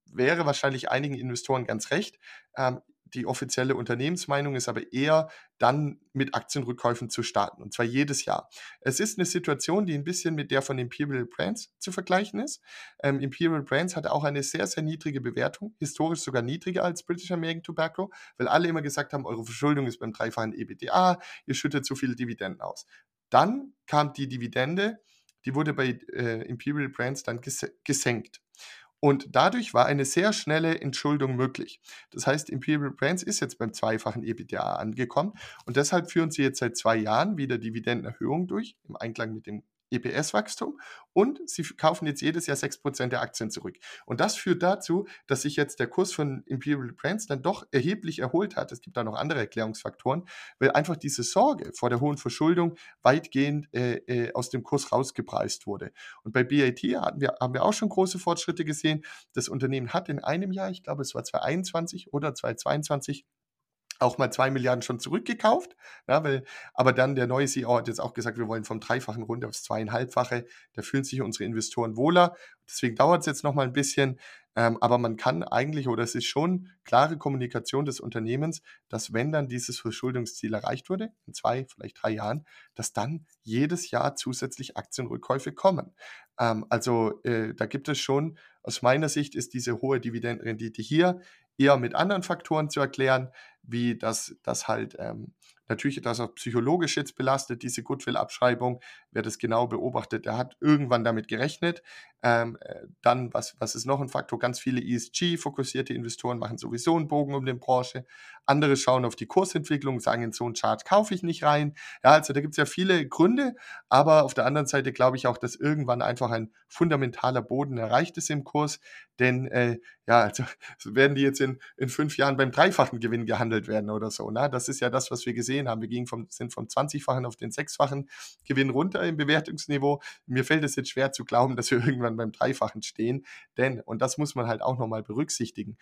wäre wahrscheinlich einigen Investoren ganz recht. Ähm, die offizielle Unternehmensmeinung ist aber eher, dann mit Aktienrückkäufen zu starten, und zwar jedes Jahr. Es ist eine Situation, die ein bisschen mit der von Imperial Brands zu vergleichen ist. Ähm, Imperial Brands hatte auch eine sehr, sehr niedrige Bewertung, historisch sogar niedriger als British American Tobacco, weil alle immer gesagt haben, eure Verschuldung ist beim dreifachen EBITDA, ihr schüttet zu viele Dividenden aus. Dann kam die Dividende, die wurde bei äh, Imperial Brands dann ges gesenkt. Und dadurch war eine sehr schnelle Entschuldung möglich. Das heißt, Imperial Brands ist jetzt beim zweifachen EBITDA angekommen und deshalb führen sie jetzt seit zwei Jahren wieder Dividendenerhöhungen durch, im Einklang mit dem EPS-Wachstum und sie kaufen jetzt jedes Jahr 6% der Aktien zurück. Und das führt dazu, dass sich jetzt der Kurs von Imperial Brands dann doch erheblich erholt hat. Es gibt da noch andere Erklärungsfaktoren, weil einfach diese Sorge vor der hohen Verschuldung weitgehend äh, äh, aus dem Kurs rausgepreist wurde. Und bei BAT hatten wir, haben wir auch schon große Fortschritte gesehen. Das Unternehmen hat in einem Jahr, ich glaube es war 2021 oder 2022, auch mal zwei Milliarden schon zurückgekauft. Ja, weil, aber dann der neue CEO hat jetzt auch gesagt, wir wollen vom Dreifachen runter aufs Zweieinhalbfache. Da fühlen sich unsere Investoren wohler. Deswegen dauert es jetzt noch mal ein bisschen. Ähm, aber man kann eigentlich, oder es ist schon klare Kommunikation des Unternehmens, dass wenn dann dieses Verschuldungsziel erreicht wurde, in zwei, vielleicht drei Jahren, dass dann jedes Jahr zusätzlich Aktienrückkäufe kommen. Ähm, also äh, da gibt es schon, aus meiner Sicht ist diese hohe Dividendenrendite hier eher mit anderen Faktoren zu erklären, wie das, das halt ähm, natürlich das auch psychologisch jetzt belastet, diese Goodwill-Abschreibung. Wer das genau beobachtet, der hat irgendwann damit gerechnet. Ähm, äh, dann, was, was ist noch ein Faktor? Ganz viele ESG-fokussierte Investoren machen sowieso einen Bogen um den Branche. Andere schauen auf die Kursentwicklung, sagen, in so einen Chart kaufe ich nicht rein. Ja, also da gibt es ja viele Gründe, aber auf der anderen Seite glaube ich auch, dass irgendwann einfach ein fundamentaler Boden erreicht ist im Kurs. Denn äh, ja, also werden die jetzt in, in fünf Jahren beim dreifachen Gewinn gehandelt werden oder so. Ne? Das ist ja das, was wir gesehen haben. Wir gingen vom, sind vom 20-fachen auf den sechsfachen Gewinn runter im Bewertungsniveau. Mir fällt es jetzt schwer zu glauben, dass wir irgendwann beim dreifachen stehen. Denn, und das muss man halt auch nochmal berücksichtigen,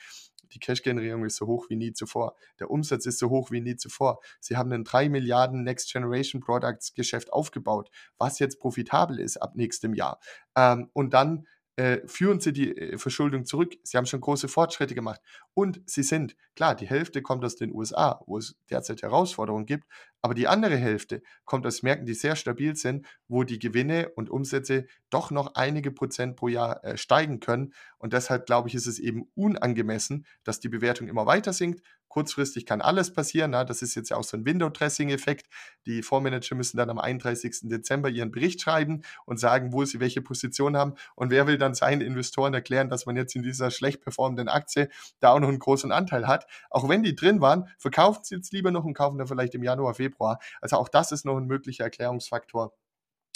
die Cash-Generierung ist so hoch wie nie zuvor. Der Umsatz ist so hoch wie nie zuvor. Sie haben ein 3 Milliarden Next Generation Products Geschäft aufgebaut, was jetzt profitabel ist ab nächstem Jahr. Ähm, und dann äh, führen sie die äh, Verschuldung zurück. Sie haben schon große Fortschritte gemacht. Und sie sind, klar, die Hälfte kommt aus den USA, wo es derzeit Herausforderungen gibt, aber die andere Hälfte kommt aus Märkten, die sehr stabil sind, wo die Gewinne und Umsätze doch noch einige Prozent pro Jahr äh, steigen können. Und deshalb glaube ich, ist es eben unangemessen, dass die Bewertung immer weiter sinkt. Kurzfristig kann alles passieren. Na, das ist jetzt ja auch so ein Window-Dressing-Effekt. Die Fondsmanager müssen dann am 31. Dezember ihren Bericht schreiben und sagen, wo sie welche Position haben. Und wer will dann seinen Investoren erklären, dass man jetzt in dieser schlecht performenden Aktie da auch noch einen großen Anteil hat? Auch wenn die drin waren, verkaufen sie jetzt lieber noch und kaufen dann vielleicht im Januar, Februar. Also auch das ist noch ein möglicher Erklärungsfaktor.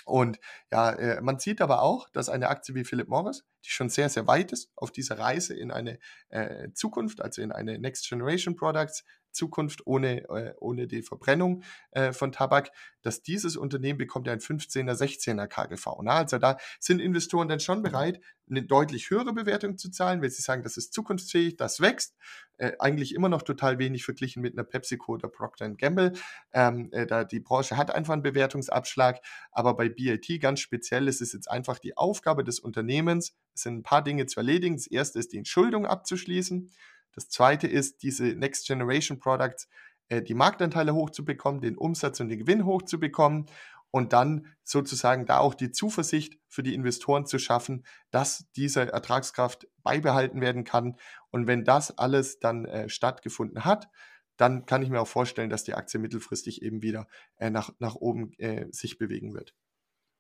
Und ja, äh, man sieht aber auch, dass eine Aktie wie Philip Morris, die schon sehr, sehr weit ist auf dieser Reise in eine äh, Zukunft, also in eine Next Generation Products Zukunft ohne, äh, ohne die Verbrennung äh, von Tabak, dass dieses Unternehmen bekommt ja ein 15er, 16er KGV. Na? Also da sind Investoren dann schon bereit, eine deutlich höhere Bewertung zu zahlen, weil sie sagen, das ist zukunftsfähig, das wächst. Äh, eigentlich immer noch total wenig verglichen mit einer PepsiCo oder Procter Gamble. Ähm, äh, da die Branche hat einfach einen Bewertungsabschlag, aber bei BIT ganz speziell ist es jetzt einfach die Aufgabe des Unternehmens, es sind ein paar Dinge zu erledigen. Das erste ist, die Entschuldung abzuschließen. Das zweite ist, diese Next Generation Products, äh, die Marktanteile hochzubekommen, den Umsatz und den Gewinn hochzubekommen und dann sozusagen da auch die Zuversicht für die Investoren zu schaffen, dass diese Ertragskraft beibehalten werden kann. Und wenn das alles dann äh, stattgefunden hat, dann kann ich mir auch vorstellen, dass die Aktie mittelfristig eben wieder äh, nach, nach oben äh, sich bewegen wird.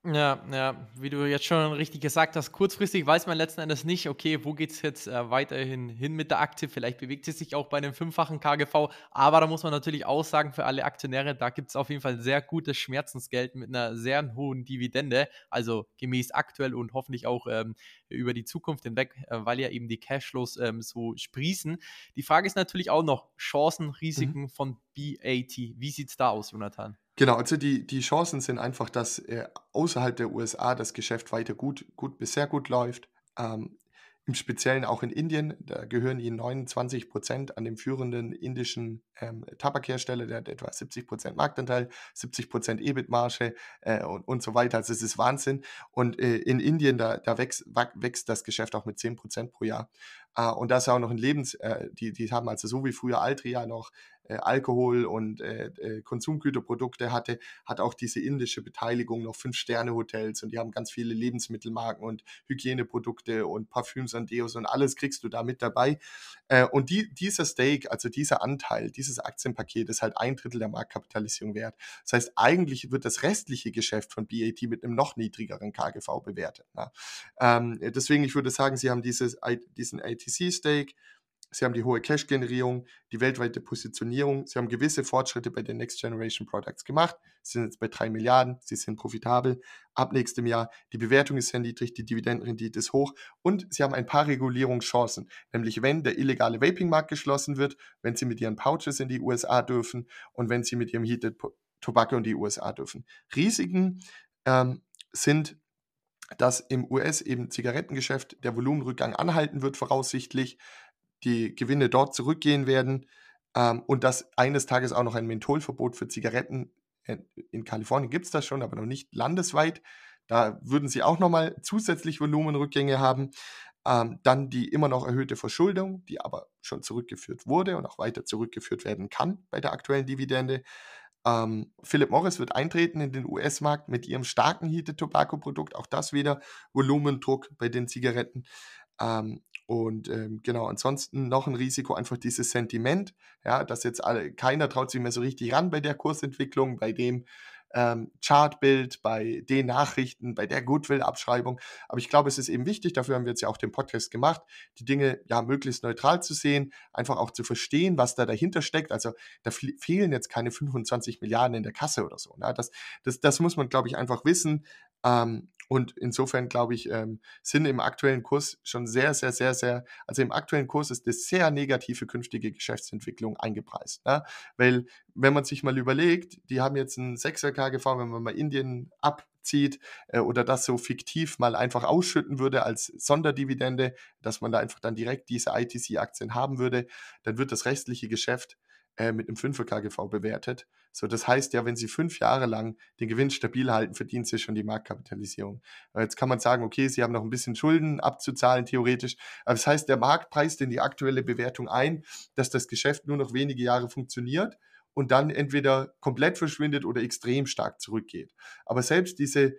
Ja, ja, wie du jetzt schon richtig gesagt hast, kurzfristig weiß man letzten Endes nicht, okay, wo geht es jetzt äh, weiterhin hin mit der Aktie? Vielleicht bewegt sie sich auch bei einem fünffachen KGV, aber da muss man natürlich auch sagen, für alle Aktionäre, da gibt es auf jeden Fall sehr gutes Schmerzensgeld mit einer sehr hohen Dividende, also gemäß aktuell und hoffentlich auch ähm, über die Zukunft hinweg, äh, weil ja eben die Cashflows ähm, so sprießen. Die Frage ist natürlich auch noch Chancen, Risiken mhm. von BAT. Wie sieht es da aus, Jonathan? Genau, also die, die Chancen sind einfach, dass äh, außerhalb der USA das Geschäft weiter gut, gut bis sehr gut läuft. Ähm, Im Speziellen auch in Indien, da gehören ihnen 29 Prozent an dem führenden indischen ähm, Tabakhersteller, der hat etwa 70 Prozent Marktanteil, 70 Prozent EBIT-Marge äh, und, und so weiter. Also es ist Wahnsinn. Und äh, in Indien, da, da wächst, wächst das Geschäft auch mit 10 Prozent pro Jahr. Äh, und da ist auch noch ein Lebens, äh, die, die haben also so wie früher Altria noch äh, Alkohol und äh, äh, Konsumgüterprodukte hatte, hat auch diese indische Beteiligung noch Fünf-Sterne-Hotels und die haben ganz viele Lebensmittelmarken und Hygieneprodukte und Parfüms und Deos und alles kriegst du da mit dabei. Äh, und die, dieser Stake, also dieser Anteil, dieses Aktienpaket ist halt ein Drittel der Marktkapitalisierung wert. Das heißt, eigentlich wird das restliche Geschäft von BAT mit einem noch niedrigeren KGV bewertet. Ne? Ähm, deswegen, ich würde sagen, sie haben dieses, diesen ATC-Stake, Sie haben die hohe Cash-Generierung, die weltweite Positionierung. Sie haben gewisse Fortschritte bei den Next Generation Products gemacht. Sie sind jetzt bei 3 Milliarden. Sie sind profitabel. Ab nächstem Jahr. Die Bewertung ist sehr niedrig. Die Dividendenrendite ist hoch. Und Sie haben ein paar Regulierungschancen. Nämlich, wenn der illegale Vaping-Markt geschlossen wird, wenn Sie mit Ihren Pouches in die USA dürfen und wenn Sie mit Ihrem Heated Tobacco in die USA dürfen. Risiken ähm, sind dass im US eben Zigarettengeschäft der Volumenrückgang anhalten wird, voraussichtlich die Gewinne dort zurückgehen werden ähm, und dass eines Tages auch noch ein Mentholverbot für Zigaretten äh, in Kalifornien gibt es das schon, aber noch nicht landesweit. Da würden sie auch nochmal zusätzlich Volumenrückgänge haben. Ähm, dann die immer noch erhöhte Verschuldung, die aber schon zurückgeführt wurde und auch weiter zurückgeführt werden kann bei der aktuellen Dividende. Ähm, Philip Morris wird eintreten in den US-Markt mit ihrem starken Heated Tobacco Produkt. Auch das wieder Volumendruck bei den Zigaretten. Ähm, und ähm, genau, ansonsten noch ein Risiko, einfach dieses Sentiment, ja, dass jetzt alle, keiner traut sich mehr so richtig ran bei der Kursentwicklung, bei dem ähm, Chartbild, bei den Nachrichten, bei der Goodwill-Abschreibung. Aber ich glaube, es ist eben wichtig, dafür haben wir jetzt ja auch den Podcast gemacht, die Dinge ja möglichst neutral zu sehen, einfach auch zu verstehen, was da dahinter steckt. Also da fehlen jetzt keine 25 Milliarden in der Kasse oder so. Ne? Das, das, das muss man, glaube ich, einfach wissen. Ähm, und insofern glaube ich, ähm, sind im aktuellen Kurs schon sehr, sehr, sehr, sehr, also im aktuellen Kurs ist eine sehr negative künftige Geschäftsentwicklung eingepreist. Ne? Weil, wenn man sich mal überlegt, die haben jetzt einen 6er KGV, wenn man mal Indien abzieht äh, oder das so fiktiv mal einfach ausschütten würde als Sonderdividende, dass man da einfach dann direkt diese ITC-Aktien haben würde, dann wird das restliche Geschäft äh, mit einem 5er KGV bewertet. So, das heißt ja, wenn Sie fünf Jahre lang den Gewinn stabil halten, verdienen Sie schon die Marktkapitalisierung. Jetzt kann man sagen, okay, Sie haben noch ein bisschen Schulden abzuzahlen, theoretisch. Aber das heißt, der Markt preist in die aktuelle Bewertung ein, dass das Geschäft nur noch wenige Jahre funktioniert und dann entweder komplett verschwindet oder extrem stark zurückgeht. Aber selbst diese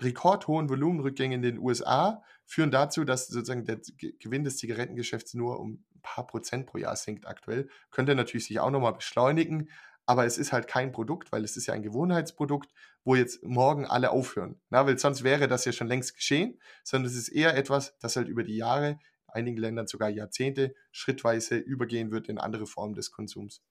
rekordhohen Volumenrückgänge in den USA führen dazu, dass sozusagen der Gewinn des Zigarettengeschäfts nur um ein paar Prozent pro Jahr sinkt aktuell. Könnte natürlich sich auch nochmal beschleunigen, aber es ist halt kein Produkt, weil es ist ja ein Gewohnheitsprodukt, wo jetzt morgen alle aufhören. Na, weil sonst wäre das ja schon längst geschehen, sondern es ist eher etwas, das halt über die Jahre, in einigen Ländern sogar Jahrzehnte, schrittweise übergehen wird in andere Formen des Konsums.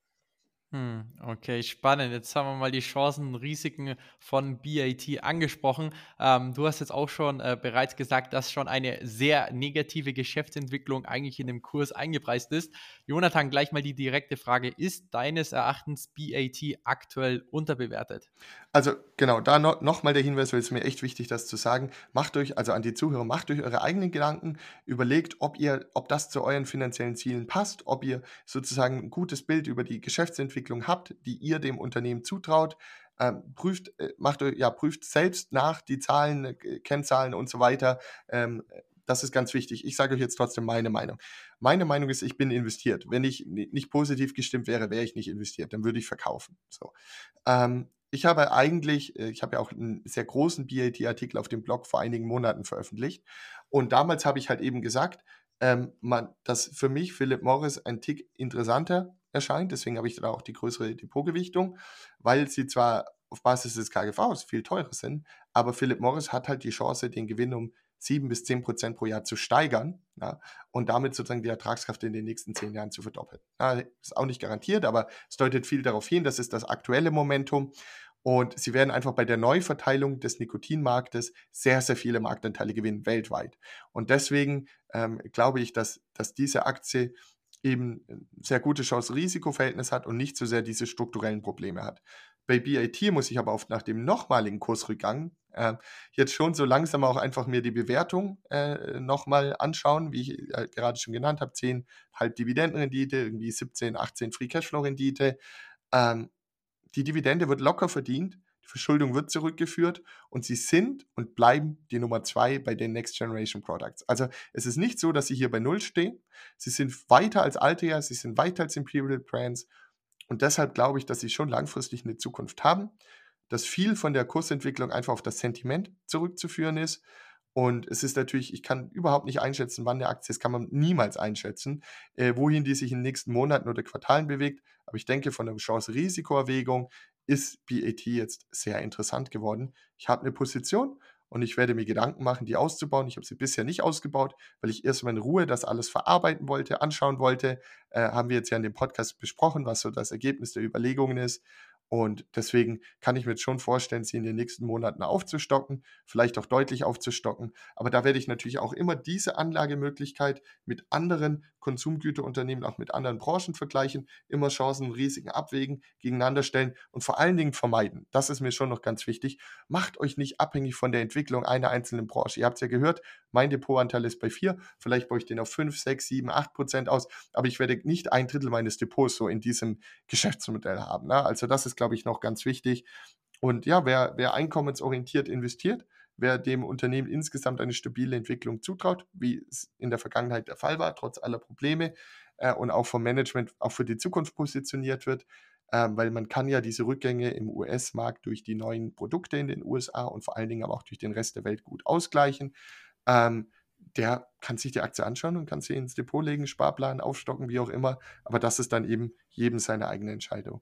Hm, okay, spannend. Jetzt haben wir mal die Chancen und Risiken von BAT angesprochen. Ähm, du hast jetzt auch schon äh, bereits gesagt, dass schon eine sehr negative Geschäftsentwicklung eigentlich in dem Kurs eingepreist ist. Jonathan, gleich mal die direkte Frage: Ist deines Erachtens BAT aktuell unterbewertet? Also genau, da no, nochmal der Hinweis, weil es mir echt wichtig, das zu sagen. Macht euch, also an die Zuhörer, macht euch eure eigenen Gedanken, überlegt, ob ihr, ob das zu euren finanziellen Zielen passt, ob ihr sozusagen ein gutes Bild über die Geschäftsentwicklung Entwicklung habt, die ihr dem Unternehmen zutraut. Ähm, prüft, äh, macht, ja, prüft selbst nach die Zahlen, äh, Kennzahlen und so weiter. Ähm, das ist ganz wichtig. Ich sage euch jetzt trotzdem meine Meinung. Meine Meinung ist, ich bin investiert. Wenn ich nicht positiv gestimmt wäre, wäre ich nicht investiert. Dann würde ich verkaufen. So. Ähm, ich habe eigentlich, äh, ich habe ja auch einen sehr großen BAT-Artikel auf dem Blog vor einigen Monaten veröffentlicht. Und damals habe ich halt eben gesagt, ähm, man, dass für mich Philip Morris ein Tick interessanter erscheint. Deswegen habe ich da auch die größere Depotgewichtung, weil sie zwar auf Basis des KGVs viel teurer sind, aber Philip Morris hat halt die Chance, den Gewinn um 7 bis 10 Prozent pro Jahr zu steigern ja, und damit sozusagen die Ertragskraft in den nächsten zehn Jahren zu verdoppeln. Ja, ist auch nicht garantiert, aber es deutet viel darauf hin, das ist das aktuelle Momentum. Und sie werden einfach bei der Neuverteilung des Nikotinmarktes sehr, sehr viele Marktanteile gewinnen weltweit. Und deswegen ähm, glaube ich, dass, dass diese Aktie eben ein sehr gute Chance-Risiko-Verhältnis hat und nicht so sehr diese strukturellen Probleme hat. Bei BIT muss ich aber oft nach dem nochmaligen Kursrückgang äh, jetzt schon so langsam auch einfach mir die Bewertung äh, nochmal anschauen, wie ich äh, gerade schon genannt habe, 10 halb Dividendenrendite, irgendwie 17, 18 Free Cashflow Rendite. Ähm, die Dividende wird locker verdient. Verschuldung wird zurückgeführt und sie sind und bleiben die Nummer zwei bei den Next Generation Products. Also es ist nicht so, dass sie hier bei Null stehen. Sie sind weiter als Altea, sie sind weiter als Imperial Brands und deshalb glaube ich, dass sie schon langfristig eine Zukunft haben, dass viel von der Kursentwicklung einfach auf das Sentiment zurückzuführen ist. Und es ist natürlich, ich kann überhaupt nicht einschätzen, wann der Aktie ist, kann man niemals einschätzen, äh, wohin die sich in den nächsten Monaten oder Quartalen bewegt. Aber ich denke, von der Chance-Risiko-Erwägung ist BAT jetzt sehr interessant geworden. Ich habe eine Position und ich werde mir Gedanken machen, die auszubauen. Ich habe sie bisher nicht ausgebaut, weil ich erstmal in Ruhe das alles verarbeiten wollte, anschauen wollte. Äh, haben wir jetzt ja in dem Podcast besprochen, was so das Ergebnis der Überlegungen ist. Und deswegen kann ich mir jetzt schon vorstellen, sie in den nächsten Monaten aufzustocken, vielleicht auch deutlich aufzustocken. Aber da werde ich natürlich auch immer diese Anlagemöglichkeit mit anderen Konsumgüterunternehmen, auch mit anderen Branchen vergleichen, immer Chancen und Risiken abwägen, gegeneinander stellen und vor allen Dingen vermeiden. Das ist mir schon noch ganz wichtig. Macht euch nicht abhängig von der Entwicklung einer einzelnen Branche. Ihr habt es ja gehört, mein Depotanteil ist bei 4, vielleicht baue ich den auf 5, 6, 7, 8 Prozent aus, aber ich werde nicht ein Drittel meines Depots so in diesem Geschäftsmodell haben. Ne? Also das ist, glaube ich, noch ganz wichtig. Und ja, wer, wer einkommensorientiert investiert, wer dem Unternehmen insgesamt eine stabile Entwicklung zutraut, wie es in der Vergangenheit der Fall war, trotz aller Probleme äh, und auch vom Management auch für die Zukunft positioniert wird, äh, weil man kann ja diese Rückgänge im US-Markt durch die neuen Produkte in den USA und vor allen Dingen aber auch durch den Rest der Welt gut ausgleichen. Ähm, der kann sich die Aktie anschauen und kann sie ins Depot legen, Sparplan aufstocken, wie auch immer. Aber das ist dann eben jedem seine eigene Entscheidung.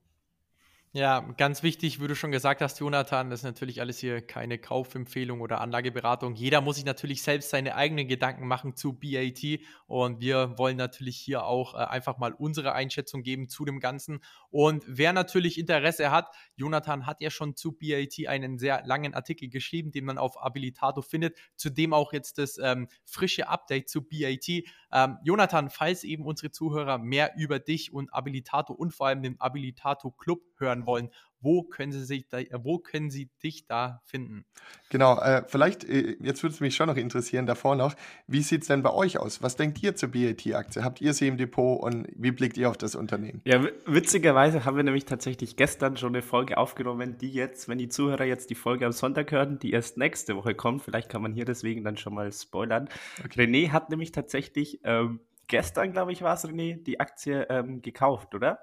Ja, ganz wichtig, wie du schon gesagt hast, Jonathan, das ist natürlich alles hier keine Kaufempfehlung oder Anlageberatung. Jeder muss sich natürlich selbst seine eigenen Gedanken machen zu BAT und wir wollen natürlich hier auch äh, einfach mal unsere Einschätzung geben zu dem Ganzen. Und wer natürlich Interesse hat, Jonathan hat ja schon zu BAT einen sehr langen Artikel geschrieben, den man auf Abilitato findet, zudem auch jetzt das ähm, frische Update zu BAT. Ähm, Jonathan, falls eben unsere Zuhörer mehr über dich und Abilitato und vor allem den Abilitato Club hören wollen, wo können sie sich da, wo können sie dich da finden? Genau, äh, vielleicht, äh, jetzt würde es mich schon noch interessieren, davor noch, wie sieht es denn bei euch aus? Was denkt ihr zur BAT-Aktie? Habt ihr sie im Depot und wie blickt ihr auf das Unternehmen? Ja, witzigerweise haben wir nämlich tatsächlich gestern schon eine Folge aufgenommen, die jetzt, wenn die Zuhörer jetzt die Folge am Sonntag hören, die erst nächste Woche kommt, vielleicht kann man hier deswegen dann schon mal spoilern. Okay. René hat nämlich tatsächlich ähm, gestern, glaube ich, war es, René, die Aktie ähm, gekauft, oder?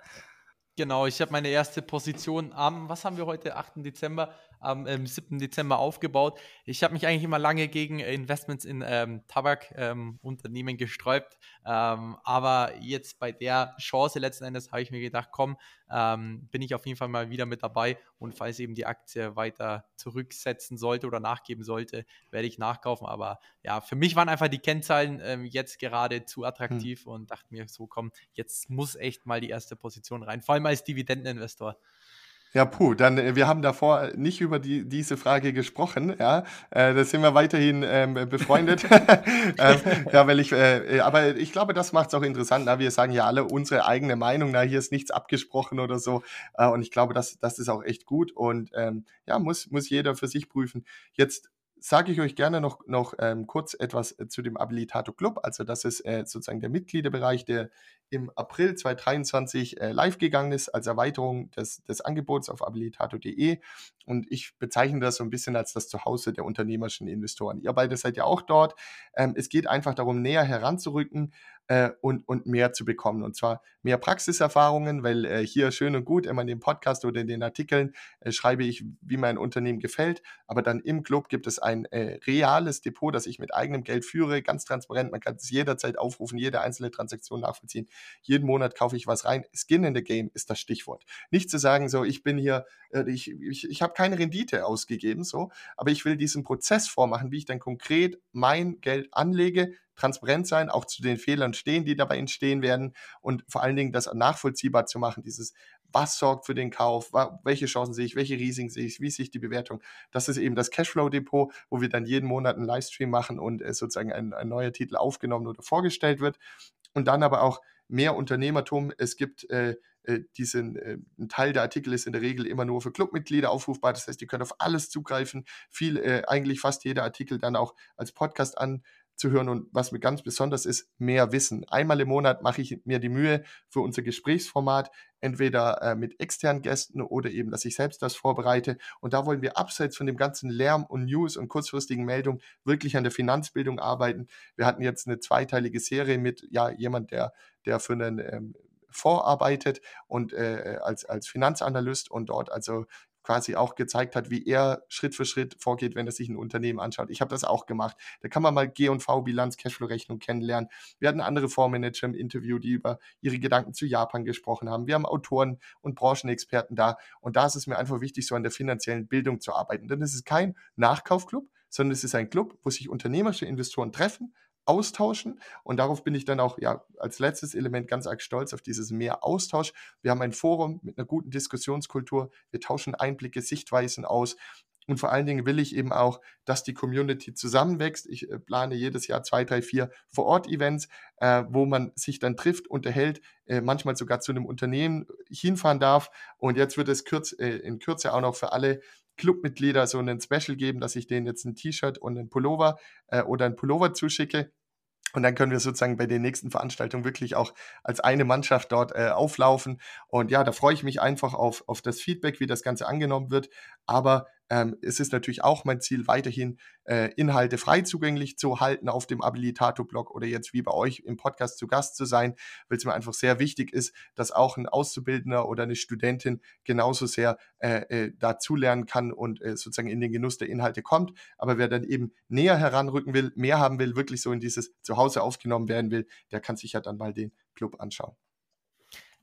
Genau, ich habe meine erste Position am, was haben wir heute, 8. Dezember, am ähm, 7. Dezember aufgebaut. Ich habe mich eigentlich immer lange gegen Investments in ähm, Tabakunternehmen ähm, gesträubt, ähm, aber jetzt bei der Chance letzten Endes habe ich mir gedacht, komm, ähm, bin ich auf jeden Fall mal wieder mit dabei und falls eben die Aktie weiter zurücksetzen sollte oder nachgeben sollte, werde ich nachkaufen. Aber ja, für mich waren einfach die Kennzahlen ähm, jetzt gerade zu attraktiv hm. und dachte mir so, komm, jetzt muss echt mal die erste Position rein, vor allem als Dividendeninvestor. Ja, puh, dann, äh, wir haben davor nicht über die, diese Frage gesprochen, ja. Äh, da sind wir weiterhin ähm, befreundet. ähm, ja, weil ich, äh, aber ich glaube, das macht es auch interessant. Na, wir sagen ja alle unsere eigene Meinung, na, hier ist nichts abgesprochen oder so. Äh, und ich glaube, das, das ist auch echt gut und ähm, ja, muss, muss jeder für sich prüfen. Jetzt sage ich euch gerne noch, noch ähm, kurz etwas äh, zu dem Abilitato Club. Also das ist äh, sozusagen der Mitgliederbereich, der im April 2023 äh, live gegangen ist als Erweiterung des, des Angebots auf abilitato.de. Und ich bezeichne das so ein bisschen als das Zuhause der unternehmerischen Investoren. Ihr beide seid ja auch dort. Ähm, es geht einfach darum, näher heranzurücken äh, und, und mehr zu bekommen. Und zwar mehr Praxiserfahrungen, weil äh, hier schön und gut immer in dem Podcast oder in den Artikeln äh, schreibe ich, wie mein Unternehmen gefällt. Aber dann im Club gibt es ein äh, reales Depot, das ich mit eigenem Geld führe, ganz transparent. Man kann es jederzeit aufrufen, jede einzelne Transaktion nachvollziehen. Jeden Monat kaufe ich was rein. Skin in the Game ist das Stichwort. Nicht zu sagen, so, ich bin hier, äh, ich, ich, ich habe keine Rendite ausgegeben, so, aber ich will diesen Prozess vormachen, wie ich dann konkret mein Geld anlege, transparent sein, auch zu den Fehlern stehen, die dabei entstehen werden und vor allen Dingen das nachvollziehbar zu machen, dieses was sorgt für den Kauf, welche Chancen sehe ich, welche Risiken sehe ich, wie sehe ich die Bewertung. Das ist eben das Cashflow-Depot, wo wir dann jeden Monat einen Livestream machen und äh, sozusagen ein, ein neuer Titel aufgenommen oder vorgestellt wird. Und dann aber auch mehr Unternehmertum. Es gibt äh, äh, diesen, äh, ein Teil der Artikel ist in der Regel immer nur für Clubmitglieder aufrufbar. Das heißt, die können auf alles zugreifen. Viel, äh, eigentlich fast jeder Artikel dann auch als Podcast an, zu hören und was mir ganz besonders ist, mehr Wissen. Einmal im Monat mache ich mir die Mühe für unser Gesprächsformat, entweder äh, mit externen Gästen oder eben, dass ich selbst das vorbereite. Und da wollen wir abseits von dem ganzen Lärm und News und kurzfristigen Meldungen wirklich an der Finanzbildung arbeiten. Wir hatten jetzt eine zweiteilige Serie mit ja jemand, der der für einen ähm, Fonds arbeitet und äh, als, als Finanzanalyst und dort also quasi auch gezeigt hat, wie er Schritt für Schritt vorgeht, wenn er sich ein Unternehmen anschaut. Ich habe das auch gemacht. Da kann man mal G&V-Bilanz, Cashflow-Rechnung kennenlernen. Wir hatten andere Fondsmanager im Interview, die über ihre Gedanken zu Japan gesprochen haben. Wir haben Autoren und Branchenexperten da. Und da ist es mir einfach wichtig, so an der finanziellen Bildung zu arbeiten. Denn es ist kein Nachkaufclub, sondern es ist ein Club, wo sich unternehmerische Investoren treffen, austauschen. Und darauf bin ich dann auch ja, als letztes Element ganz arg stolz auf dieses mehr Austausch. Wir haben ein Forum mit einer guten Diskussionskultur. Wir tauschen Einblicke, Sichtweisen aus. Und vor allen Dingen will ich eben auch, dass die Community zusammenwächst. Ich äh, plane jedes Jahr zwei, drei, vier Vor-Ort-Events, äh, wo man sich dann trifft, unterhält, äh, manchmal sogar zu einem Unternehmen hinfahren darf. Und jetzt wird es kürz, äh, in Kürze auch noch für alle Clubmitglieder so einen Special geben, dass ich denen jetzt ein T-Shirt und einen Pullover äh, oder ein Pullover zuschicke. Und dann können wir sozusagen bei den nächsten Veranstaltungen wirklich auch als eine Mannschaft dort äh, auflaufen. Und ja, da freue ich mich einfach auf, auf das Feedback, wie das Ganze angenommen wird. Aber ähm, es ist natürlich auch mein Ziel, weiterhin äh, Inhalte frei zugänglich zu halten auf dem Abilitato-Blog oder jetzt wie bei euch im Podcast zu Gast zu sein, weil es mir einfach sehr wichtig ist, dass auch ein Auszubildender oder eine Studentin genauso sehr äh, äh, dazulernen kann und äh, sozusagen in den Genuss der Inhalte kommt. Aber wer dann eben näher heranrücken will, mehr haben will, wirklich so in dieses Zuhause aufgenommen werden will, der kann sich ja dann mal den Club anschauen.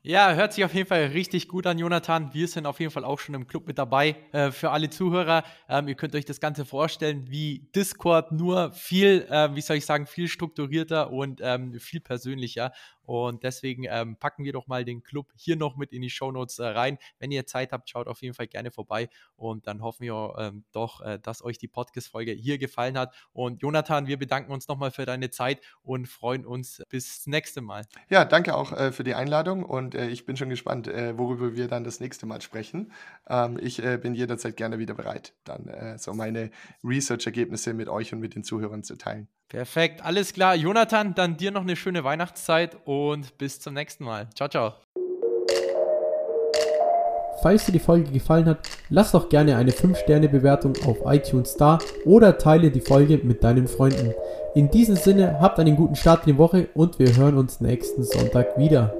Ja, hört sich auf jeden Fall richtig gut an, Jonathan. Wir sind auf jeden Fall auch schon im Club mit dabei. Äh, für alle Zuhörer, ähm, ihr könnt euch das Ganze vorstellen wie Discord, nur viel, äh, wie soll ich sagen, viel strukturierter und ähm, viel persönlicher. Und deswegen ähm, packen wir doch mal den Club hier noch mit in die Shownotes äh, rein. Wenn ihr Zeit habt, schaut auf jeden Fall gerne vorbei. Und dann hoffen wir ähm, doch, äh, dass euch die Podcast-Folge hier gefallen hat. Und Jonathan, wir bedanken uns nochmal für deine Zeit und freuen uns bis nächste Mal. Ja, danke auch äh, für die Einladung und äh, ich bin schon gespannt, äh, worüber wir dann das nächste Mal sprechen. Ähm, ich äh, bin jederzeit gerne wieder bereit, dann so meine Research-Ergebnisse mit euch und mit den Zuhörern zu teilen. Perfekt, alles klar. Jonathan, dann dir noch eine schöne Weihnachtszeit und bis zum nächsten Mal. Ciao, ciao. Falls dir die Folge gefallen hat, lass doch gerne eine 5-Sterne-Bewertung auf iTunes da oder teile die Folge mit deinen Freunden. In diesem Sinne, habt einen guten Start in die Woche und wir hören uns nächsten Sonntag wieder.